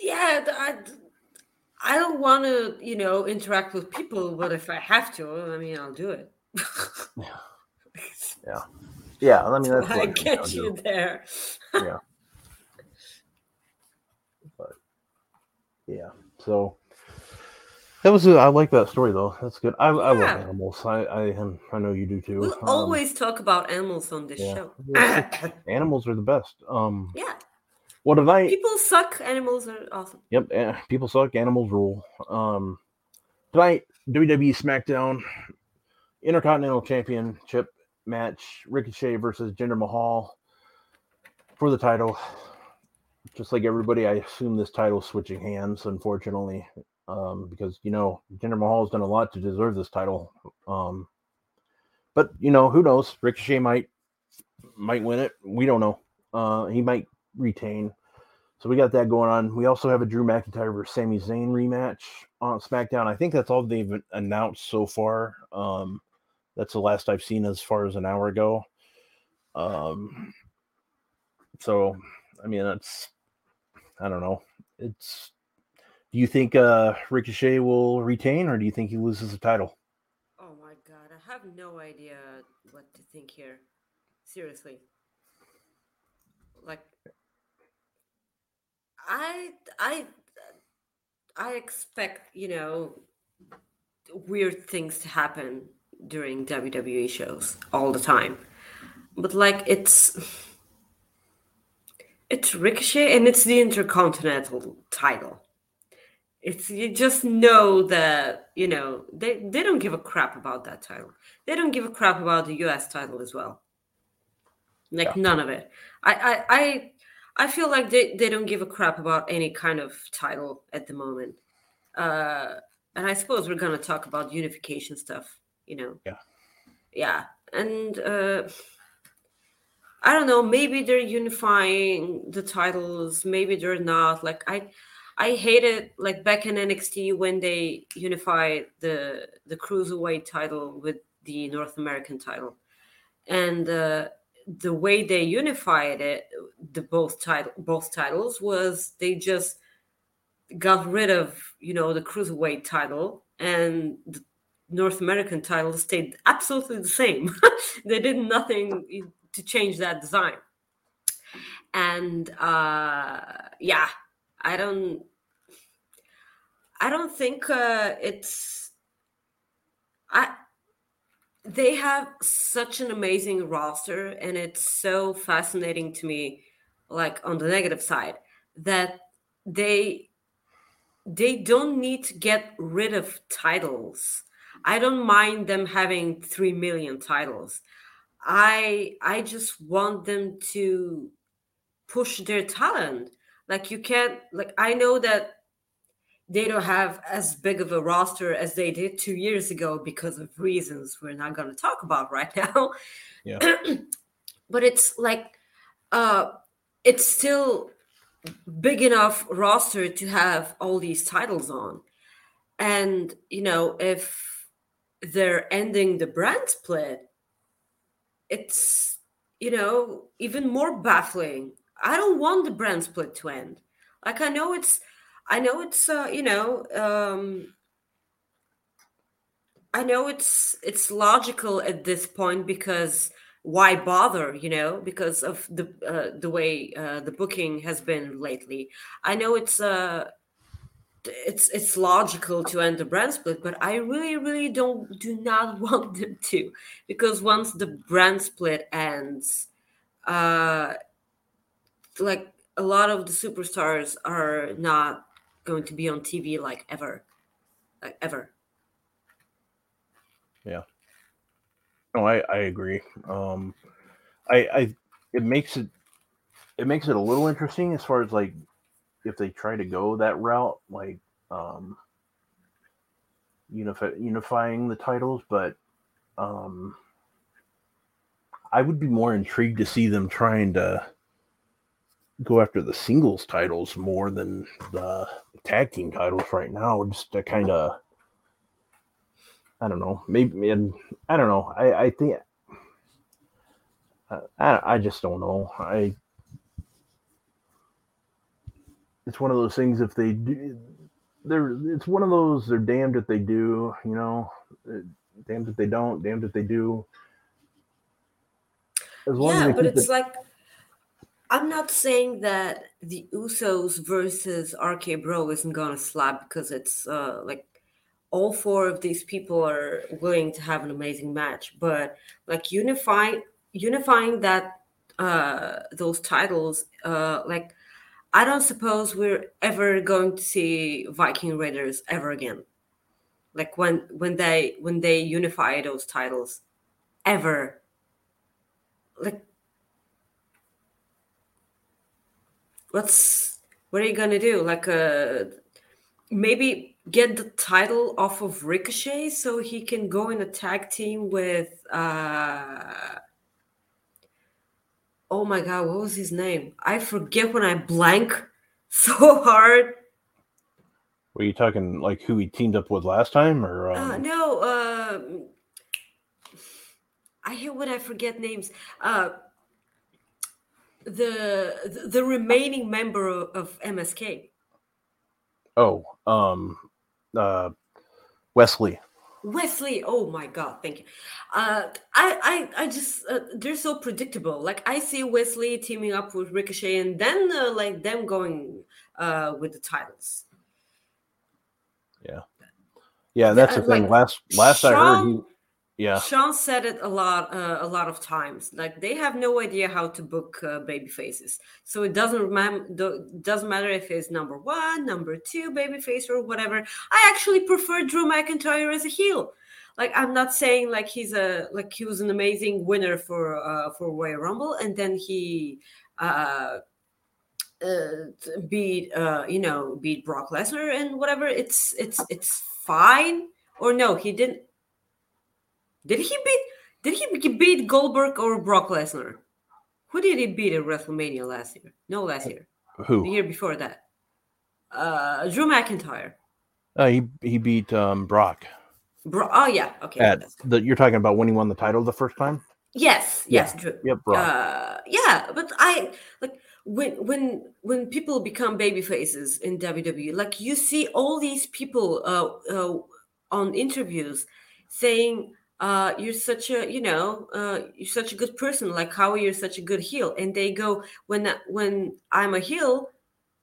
yeah, I, I don't want to, you know, interact with people, but if I have to, I mean, I'll do it. Yeah, [LAUGHS] Yeah. I mean that's I what it comes get you there. Yeah. Yeah so that was I like that story though. That's good. I, I love animals. I i i know you do too. We'll Um, always talk about animals on this yeah. show. [LAUGHS] Yeah, [LAUGHS] animals are the best. Um yeah, what did i people suck. Animals are awesome. yep eh, people suck animals rule. Um tonight wwe smackdown intercontinental championship match ricochet versus jinder mahal for the title. Just like everybody i assume this title switching hands unfortunately um because you know jinder mahal has done a lot to deserve this title um but you know who knows ricochet might might win it we don't know uh he might retain so we got that going on. We also have a Drew McIntyre versus Sami Zayn rematch on SmackDown. I think that's all they've announced so far. Um, that's the last I've seen as far as an hour ago. Um, so I mean that's I don't know. It's do you think uh Ricochet will retain or do you think he loses the title? Oh my god, I have no idea what to think here. Seriously. Like I I I expect, you know, weird things to happen during WWE shows all the time. But like it's it's Ricochet and it's the Intercontinental title. It's you just know that you know they they don't give a crap about that title. They don't give a crap about the U.S. title as well. Like Yeah. none of it. I I I I feel like they they don't give a crap about any kind of title at the moment. Uh, and I suppose we're gonna talk about unification stuff. You know. Yeah. Yeah, and uh, I don't know. Maybe they're unifying the titles. Maybe they're not. Like I, I hated like back in NXT when they unified the the cruiserweight title with the North American title, and uh, the way they unified it, the both title both titles was they just got rid of you know the cruiserweight title and the North American title stayed absolutely the same. [LAUGHS] they did nothing to change that design. And uh yeah, I don't I don't think uh it's I they have such an amazing roster and it's so fascinating to me like on the negative side that they they don't need to get rid of titles I don't mind them having 3 million titles. I I just want them to push their talent. Like you can't like I know that they don't have as big of a roster as they did two years ago because of reasons we're not going to talk about [LAUGHS] right now. Yeah. [CLEARS THROAT] but it's like uh it's still big enough roster to have all these titles on. And you know, if they're ending the brand split, it's you know even more baffling i don't want the brand split to end. Like i know it's i know it's uh, you know um i know it's it's logical at this point because why bother you know because of the uh, the way uh, the booking has been lately. I know it's uh it's it's logical to end the brand split but i really really don't do not [LAUGHS] want them to because once the brand split ends uh like a lot of the superstars are not going to be on tv like ever like ever Yeah. No, I I agree. Um, I I it makes it it makes it a little interesting as far as like if they try to go that route, like um unify, unifying the titles, but um I would be more intrigued to see them trying to go after the singles titles more than the tag team titles right now, just to kind of I don't know. Maybe and I don't know. I I think I I I just don't know. I it's one of those things. If they do, they're it's one of those. They're damned if they do. You know, Uh, damned if they don't. Damned if they do. As long as yeah they but it's the, like i'm not saying that the usos versus rk bro isn't gonna slap because it's uh like all four of these people are willing to have an amazing match but like unifying unifying that uh those titles uh like i don't suppose we're ever going to see viking raiders ever again. Like when when they when they unify those titles. Ever. Like what's what are you gonna do like uh maybe get the title off of Ricochet so he can go in a tag team with uh oh my god, what was his name? I forget when I blank [LAUGHS] so hard. were you talking like who he teamed up with last time, or um, Uh, no, uh I hate when I forget names. Uh the the, remaining member of, MSK. oh, um, uh, Wesley? Wesley, oh my god, thank you. Uh, I, I, I just uh, they're so predictable. Like I see Wesley teaming up with Ricochet, and then uh, like them going uh with the titles. Yeah, yeah, that's the thing. like, last last I heard, yeah, Sean said it a lot, uh, a lot of times. Like they have no idea how to book uh, baby faces, so it doesn't do- doesn't matter if it's number one, number two baby face or whatever. I actually prefer Drew McIntyre as a heel. Like I'm not saying like he's a like he was an amazing winner for uh, for Royal Rumble, and then he uh, uh, beat uh, you know beat Brock Lesnar and whatever. It's it's it's fine. Or no, he didn't. Did he beat? Did he beat Goldberg or Brock Lesnar? Who did he beat at WrestleMania last year? No, last year. Who? The year before that. Uh, Drew McIntyre. Uh, he he beat um, Brock. Bro- oh yeah, okay. At the, you're talking about when he won the title the first time. Yes, Yeah. yes, Drew. Yep, Brock. Uh, yeah, but I like when when when people become baby faces in WWE, like you see all these people uh, uh, on interviews saying, uh, "You're such a you know uh, you're such a good person. Like how are you're such a good heel," and they go, "When when I'm a heel,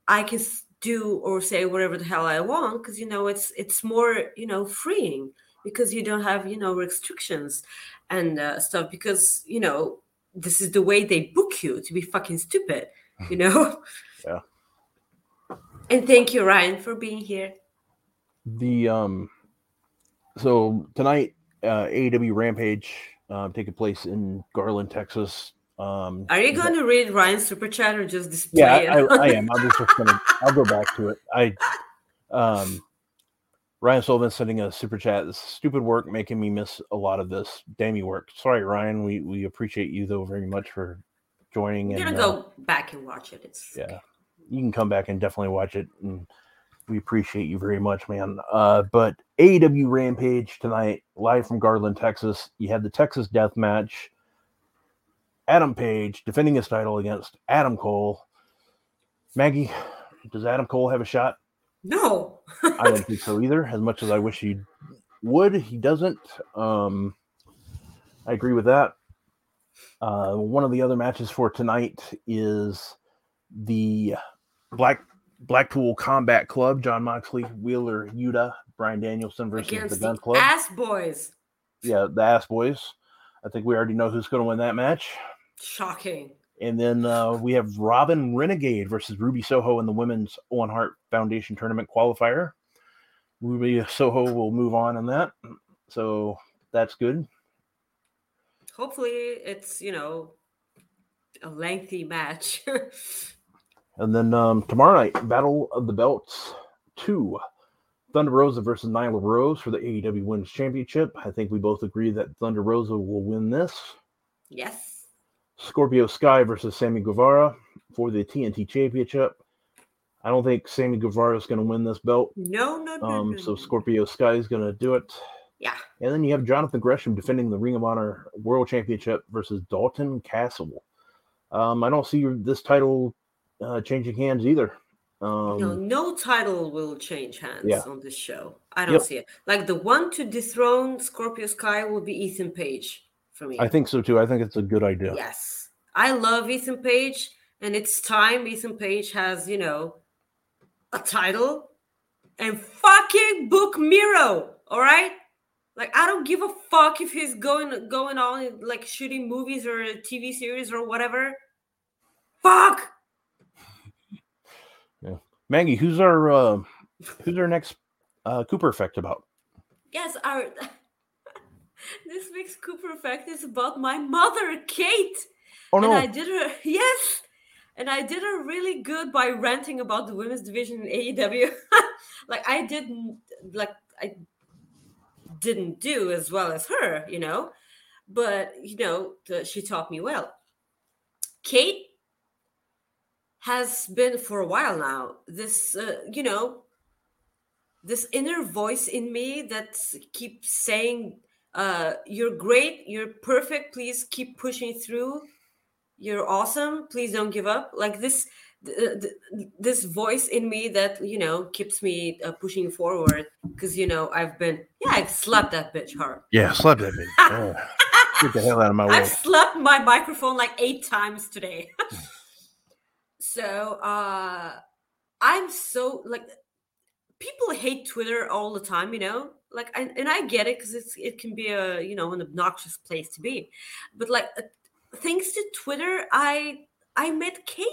I can do or say whatever the hell I want because you know it's it's more you know freeing because you don't have you know restrictions." and uh, stuff because you know this is the way they book you to be fucking stupid you know [LAUGHS] Yeah. and thank you ryan for being here The um, so tonight, uh, AEW Rampage uh, taking place in Garland, Texas. Um, Are you going to read Ryan's super chat or just display yeah, it? I, I am. [LAUGHS] I was just gonna. I'll go back to it. I, um, Ryan Sullivan sending a super chat. This stupid work making me miss a lot of this dammy work. Sorry, Ryan. We we appreciate you though very much for joining. I'm and gonna uh, go back and watch it. It's yeah, you can come back and definitely watch it, and we appreciate you very much, man. Uh, but AEW Rampage tonight, live from Garland, Texas. You had the Texas Death Match. Adam Page defending his title against Adam Cole. Maggie, does Adam Cole have a shot? no. [LAUGHS] I don't think so either. As much as I wish he would, he doesn't. Um, I agree with that. Uh, one of the other matches for tonight is the Black Blackpool Combat Club. Jon Moxley, Wheeler, Yuta, Bryan Danielson versus Against the Gunn Club. ass boys. yeah, the Ass Boys. I think we already know who's going to win that match. Shocking. And then uh, we have Robyn Renegade versus Ruby Soho in the Women's Owen Hart Foundation Tournament qualifier. Ruby Soho will move on in that. So that's good. Hopefully, it's you know a lengthy match. [LAUGHS] And then um, tomorrow night, Battle of the Belts 2. Thunder Rosa versus Nyla Rose for the AEW Women's Championship. I think we both agree that Thunder Rosa will win this. yes. Scorpio Sky versus Sammy Guevara for the TNT Championship. I don't think Sammy Guevara is going to win this belt. No, no, no. Um, no, so. Scorpio Sky is going to do it. Yeah. And then you have Jonathan Gresham defending the Ring of Honor World Championship versus Dalton Castle. Um, I don't see this title uh, changing hands either. Um, no, no title will change hands Yeah. on this show. I don't Yep. see it. Like the one to dethrone Scorpio Sky will be Ethan Page for me. I think so too. I think it's a good idea. Yes. I love Ethan Page, and it's time Ethan Page has, you know, a title and fucking book Miro. All right? Like I don't give a fuck if he's going going on like shooting movies or a TV series or whatever. Fuck. Maggie, who's our uh, who's our next uh, Cooper effect about? Yes, our [LAUGHS] this week's Cooper effect is about my mother, Kate. Oh no! And! I did her [LAUGHS] yes. And I did her really good by ranting about the women's division in AEW. [LAUGHS] like I didn't like I didn't do as well as her, you know. But you know, the, she taught me well. Kate has been for a while now. This, uh, you know, this inner voice in me that keeps saying, uh, "You're great. You're perfect. Please keep pushing through." you're awesome please don't give up like this th- th- this voice in me that you know keeps me uh, pushing forward because you know i've been yeah i've slapped that bitch hard yeah, slapped that bitch. [LAUGHS] Oh, get the hell out of my way. i've slapped my microphone like eight times today [LAUGHS] so uh i'm so like people hate twitter all the time you know like I, and i get it because it's it can be a you know an obnoxious place to be but like uh, thanks to Twitter, I I met Kate.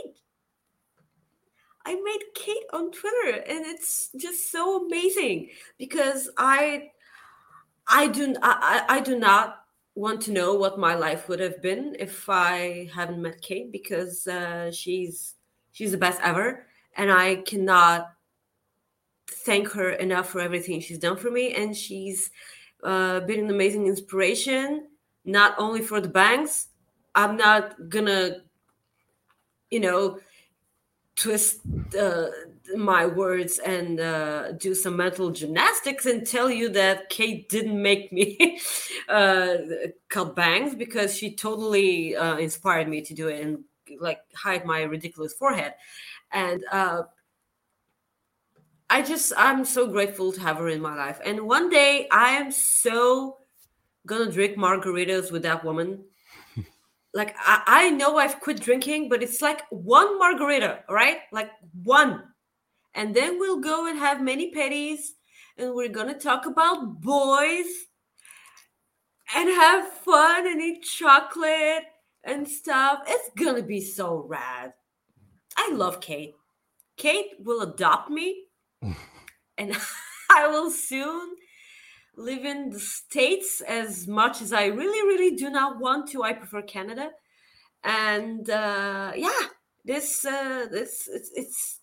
I met Kate on Twitter, and it's just so amazing because I I do I, I do not want to know what my life would have been if I hadn't met Kate because uh, she's she's the best ever, and I cannot thank her enough for everything she's done for me, and she's uh, been an amazing inspiration not only for the banks. I'm not gonna, you know, twist uh, my words and uh, do some mental gymnastics and tell you that Kate didn't make me [LAUGHS] uh, cut bangs because she totally uh, inspired me to do it. And like hide my ridiculous forehead. And uh, I just, I'm so grateful to have her in my life. And one day I am so gonna drink margaritas with that woman [LAUGHS] like I, I know I've quit drinking, but it's like one margarita, right Like one. And then we'll go and have many petties, and we're gonna talk about boys and have fun and eat chocolate and stuff. It's gonna be so rad. I love Kate. Kate will adopt me, [LAUGHS] and [LAUGHS] I will soon live in the states as much as I really, really do not want to. I prefer Canada, and uh, yeah, this uh, this it's, it's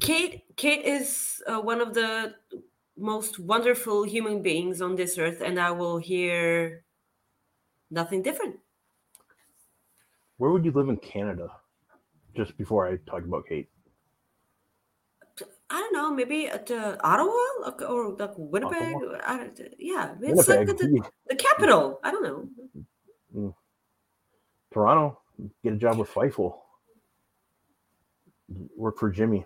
Kate. Kate is uh, one of the most wonderful human beings on this earth, and I will hear nothing different. Where would you live in Canada? Just before I talk about Kate. I don't know, maybe at uh, Ottawa like, or like Winnipeg. Ottawa? I don't, yeah, it's like the, the capital. I don't know. Toronto. Get a job with Fightful. Work for Jimmy.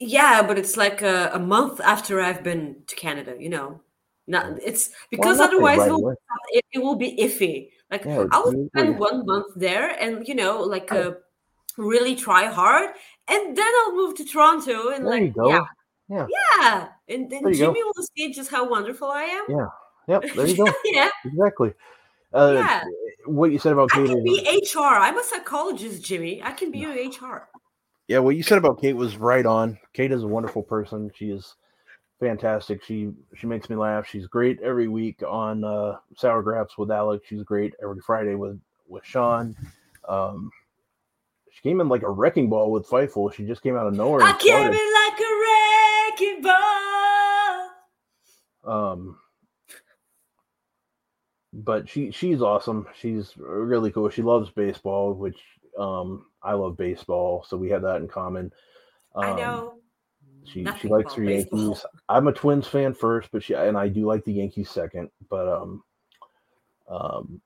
Yeah, but it's like a, a month after I've been to Canada. You know, not it's because not otherwise right it, will, it, it will be iffy. Like Yeah, I will spend one month there, and you know, like uh, really try hard, and then I'll move to Toronto, and There like you go. yeah, Yeah. yeah, and then you go. Jimmy will see just how wonderful I am. Yeah. Yep. There you go. [LAUGHS] yeah, exactly. Uh, Yeah. What you said about Kate I can be HR. I'm a psychologist, Jimmy. I can be your HR. Yeah, what you said about Kate was right on. Kate is a wonderful person. She is fantastic. She she makes me laugh. She's great every week on uh, Sour Graps with Alex. She's great every Friday with with Sean. Um, she came in like a wrecking ball with Fightful. She just came out of nowhere. I came in like a wrecking ball. Um, but she she's awesome. She's really cool. She loves baseball, which um I love baseball, so we have that in common. Um, I know. She she likes her baseball. Yankees. I'm a Twins fan first, but she and I do like the Yankees second. But um, um,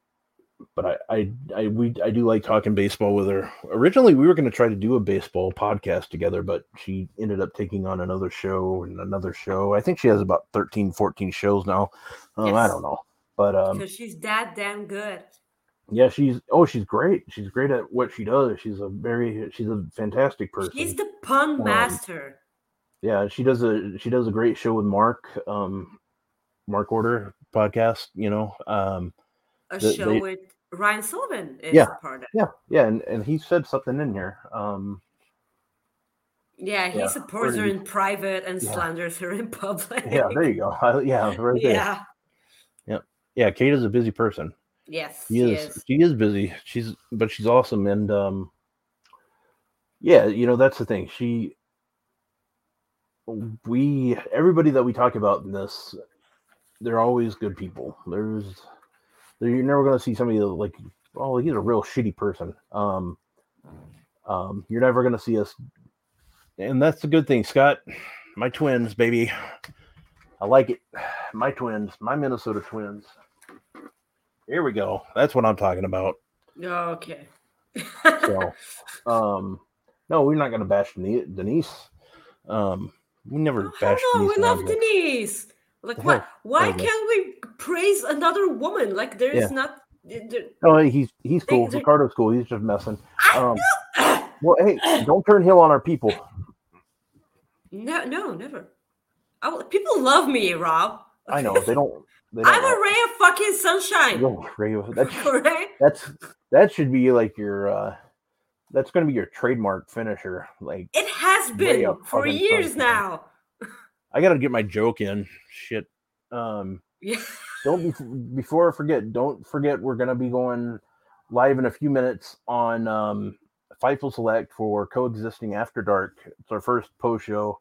but I I I we I do like talking baseball with her. Originally, we were going to try to do a baseball podcast together, but she ended up taking on another show and another show. I think she has about 13, 14 shows now. Um, I don't know, but um, Because she's that damn good. yeah, she's oh, she's great. She's great at what she does. She's a very she's a fantastic person She's the pun Um, master. Yeah she does a she does a great show with mark um mark order podcast you know um A the- show they- with Ryan Sullivan is Yeah. a part of. yeah yeah and, and he said something in here um Yeah, he Yeah, supports her in private and Yeah. slanders her in public. yeah there you go [LAUGHS] I- yeah right there yeah. Yeah. kate is a busy person Yes. she She is, is. she is busy she's but she's awesome and um yeah you know that's the thing she we everybody that we talk about in this they're always good people. There's there- you're never going to see somebody that, like oh he's a real shitty person. Um um you're never going to see us and that's the good thing scott. My twins baby. I like it. My twins my minnesota twins. Here we go. That's what i'm talking about. Okay. so um no we're not going to bash Denise, Denise. Um we never Oh, bash Denise we love. Denise. Like, The why? Can't we praise another woman? Like, there is Yeah. not. There, no he's he's cool they- ricardo's cool he's just messing Um, [COUGHS] well hey don't turn heel on our people no, no, never. I, people love me, Rob. i know they don't they don't I'm a ray of fucking sunshine. Yo, Ray, that's [LAUGHS] Correct? that's that should be like your uh that's going to be your trademark finisher like It has been for years now. i got to get my joke in shit um Yeah. don't be, before I forget, don't forget we're going to be going live in a few minutes on um, Fightful Select for Coexisting After Dark. It's our first post show.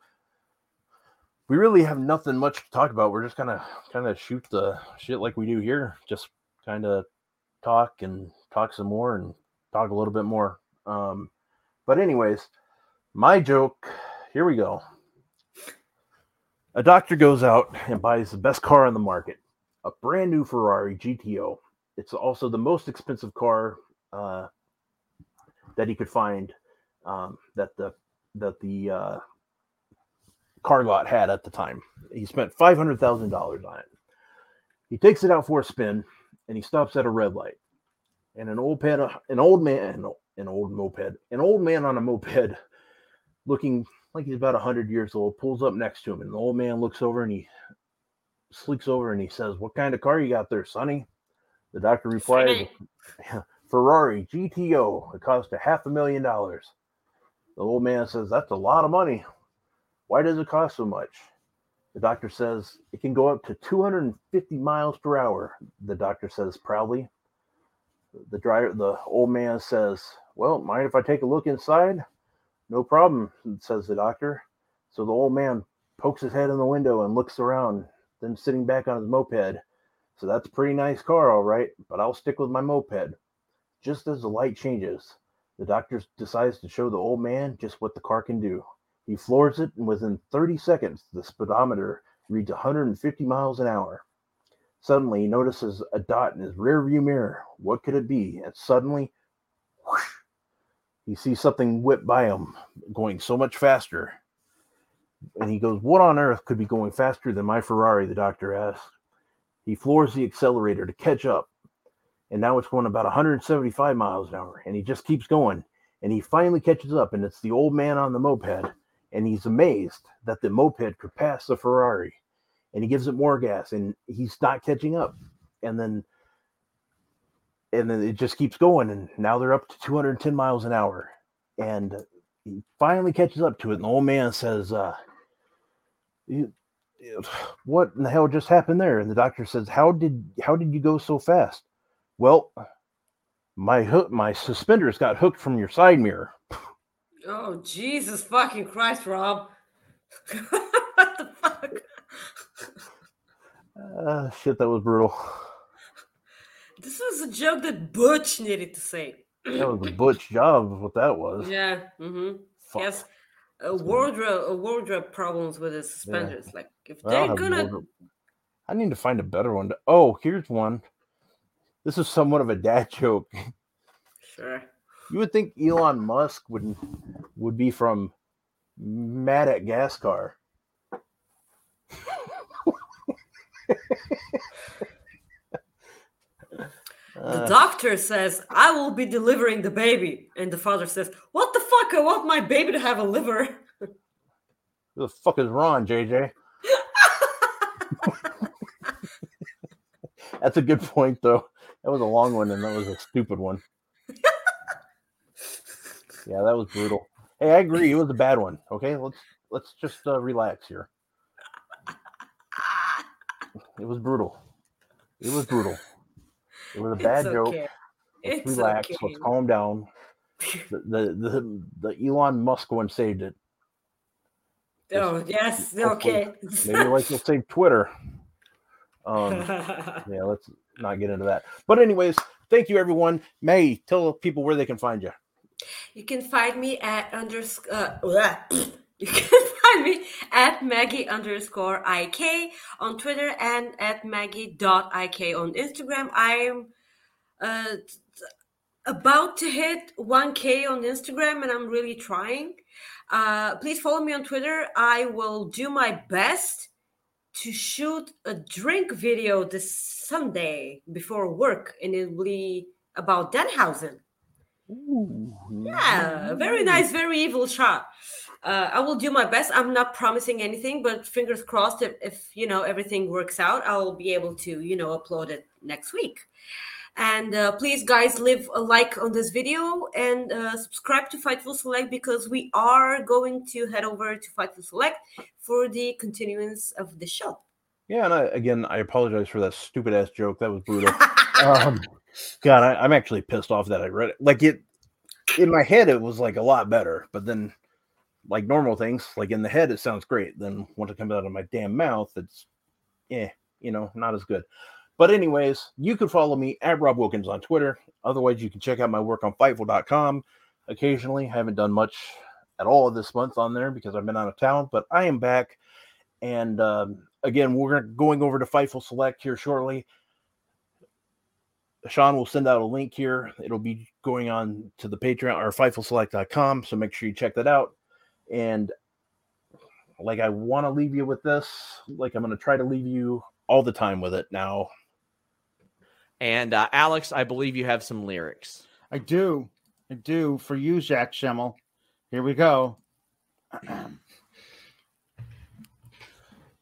We really have nothing much to talk about. We're just gonna kind of shoot the shit like we do here. Just kind of talk and talk some more and talk a little bit more. Um, but anyways, my joke. Here we go. A doctor goes out and buys the best car on the market a brand new Ferrari GTO. It's also the most expensive car uh, that he could find um, that the that the uh, car lot had at the time. He spent five hundred thousand dollars on it. He takes it out for a spin, and he stops at a red light. And an old an old man, an old moped, an old man on a moped, looking like he's about hundred years old, pulls up next to him, and the old man looks over and he sleeks over and he says, "What kind of car you got there, Sonny?" The doctor replies, [LAUGHS] "Ferrari GTO. It cost a half a million dollars." The old man says, "That's a lot of money. Why does it cost so much?" The doctor says it can go up to 250 miles per hour. The doctor says proudly. The driver, the old man says, "Well, mind if I take a look inside?" No problem, says the doctor. So the old man pokes his head in the window and looks around, then sitting back on his moped. So that's a pretty nice car, all right, but I'll stick with my moped. Just as the light changes, the doctor decides to show the old man just what the car can do. He floors it, and within 30 seconds, the speedometer reads 150 miles an hour. Suddenly, he notices a dot in his rear view mirror. What could it be? And suddenly, whoosh, he sees something whip by him, going so much faster. And he goes, What on earth could be going faster than my Ferrari? The doctor asks. He floors the accelerator to catch up. And now it's going about 175 miles an hour. And he just keeps going. And he finally catches up. And it's the old man on the moped. And he's amazed that the moped could pass the Ferrari. And he gives it more gas. And he's not catching up. And then and then it just keeps going and now they're up to 210 miles an hour and he finally catches up to it and the old man says uh you, what in the hell just happened there and the doctor says how did how did you go so fast well my hook my suspenders got hooked from your side mirror oh jesus fucking christ rob [LAUGHS] what the uh, shit that was brutal this was a joke that Butch needed to say. that was a [LAUGHS] Butch job, what that was. Yeah. Mm-hmm. Yes. A wardrobe, a wardrobe problems with his suspenders. Yeah. Like if they're gonna, I need to find a better one. To... Oh, here's one. This is somewhat of a dad [LAUGHS] joke. Sure. You would think Elon Musk would would be from Madagascar. [LAUGHS] The doctor says, I will be delivering the baby. And the father says, What the fuck? I want my baby to have a liver. Who the fuck is Ron, JJ? [LAUGHS] That's a good point, though. That was a long one, and that was a stupid one. [LAUGHS] yeah, that was brutal. Hey, I agree. It was a bad one. Okay, let's let's just uh, relax here. It was brutal. It was brutal. It was a [LAUGHS] bad it's joke. Let's it's relax. Okay. Let's calm down. The, the, the the Elon Musk one saved it. Oh yes, okay. maybe like you'll save Twitter. Um, [LAUGHS] yeah, let's not get into that. But anyways, thank you everyone. May tell people where they can find you. You can find me at underscore. Uh, [LAUGHS] you can at Maggie underscore IK on Twitter and at Maggie.ik on Instagram. I'm uh, about to hit 1K on Instagram and I'm really trying. Uh, please follow me on Twitter. I will do my best to shoot a drink video this Sunday before work, and it will be about Danhausen. Ooh, yeah, very nice, very evil shot uh, I will do my best. I'm not promising anything, but fingers crossed. If, if you know everything works out, I'll be able to you know upload it next week. And uh, please, guys, leave a like on this video and uh, subscribe to Fightful Select because we are going to head over to Fightful Select for the continuance of the show. Yeah, and I, again, I apologize for that stupid ass joke. That was brutal. [LAUGHS] um, God, I, I'm actually pissed off that I read it. Like it in my head, it was like a lot better, but then like normal things, like in the head, it sounds great. Then once it comes out of my damn mouth, it's eh, you know, not as good. But anyways, you can follow me at Rob Wilkins on Twitter. Otherwise, you can check out my work on Fightful.com. Occasionally, I haven't done much at all this month on there because I've been out of town, but I am back. And um, again, we're going over to Fightful Select here shortly. Sean will send out a link here. It'll be going on to the Patreon or FightfulSelect.com. So make sure you check that out. And like I want to leave you with this, like I'm going to try to leave you all the time with it now. And uh, Alex, I believe you have some lyrics. I do. I do for you, Jack Schimmel. Here we go. [CLEARS THROAT]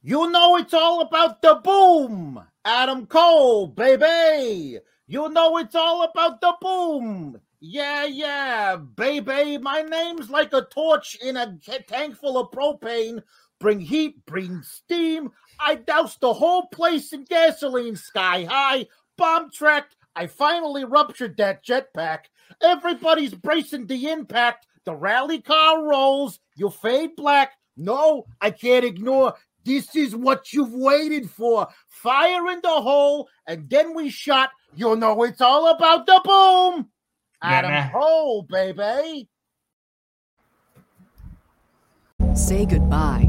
you know it's all about the boom, Adam Cole, baby. You know it's all about the boom. Yeah, yeah, baby. My name's like a torch in a tank full of propane. bring heat, bring steam. I doused the whole place in gasoline sky high, bomb tracked. I finally ruptured that jetpack. Everybody's bracing the impact. The rally car rolls. You fade black. No, I can't ignore. This is what you've waited for. Fire in the hole, and then we shot. You'll know it's all about the boom. Adam nah. Cole, baby. Say goodbye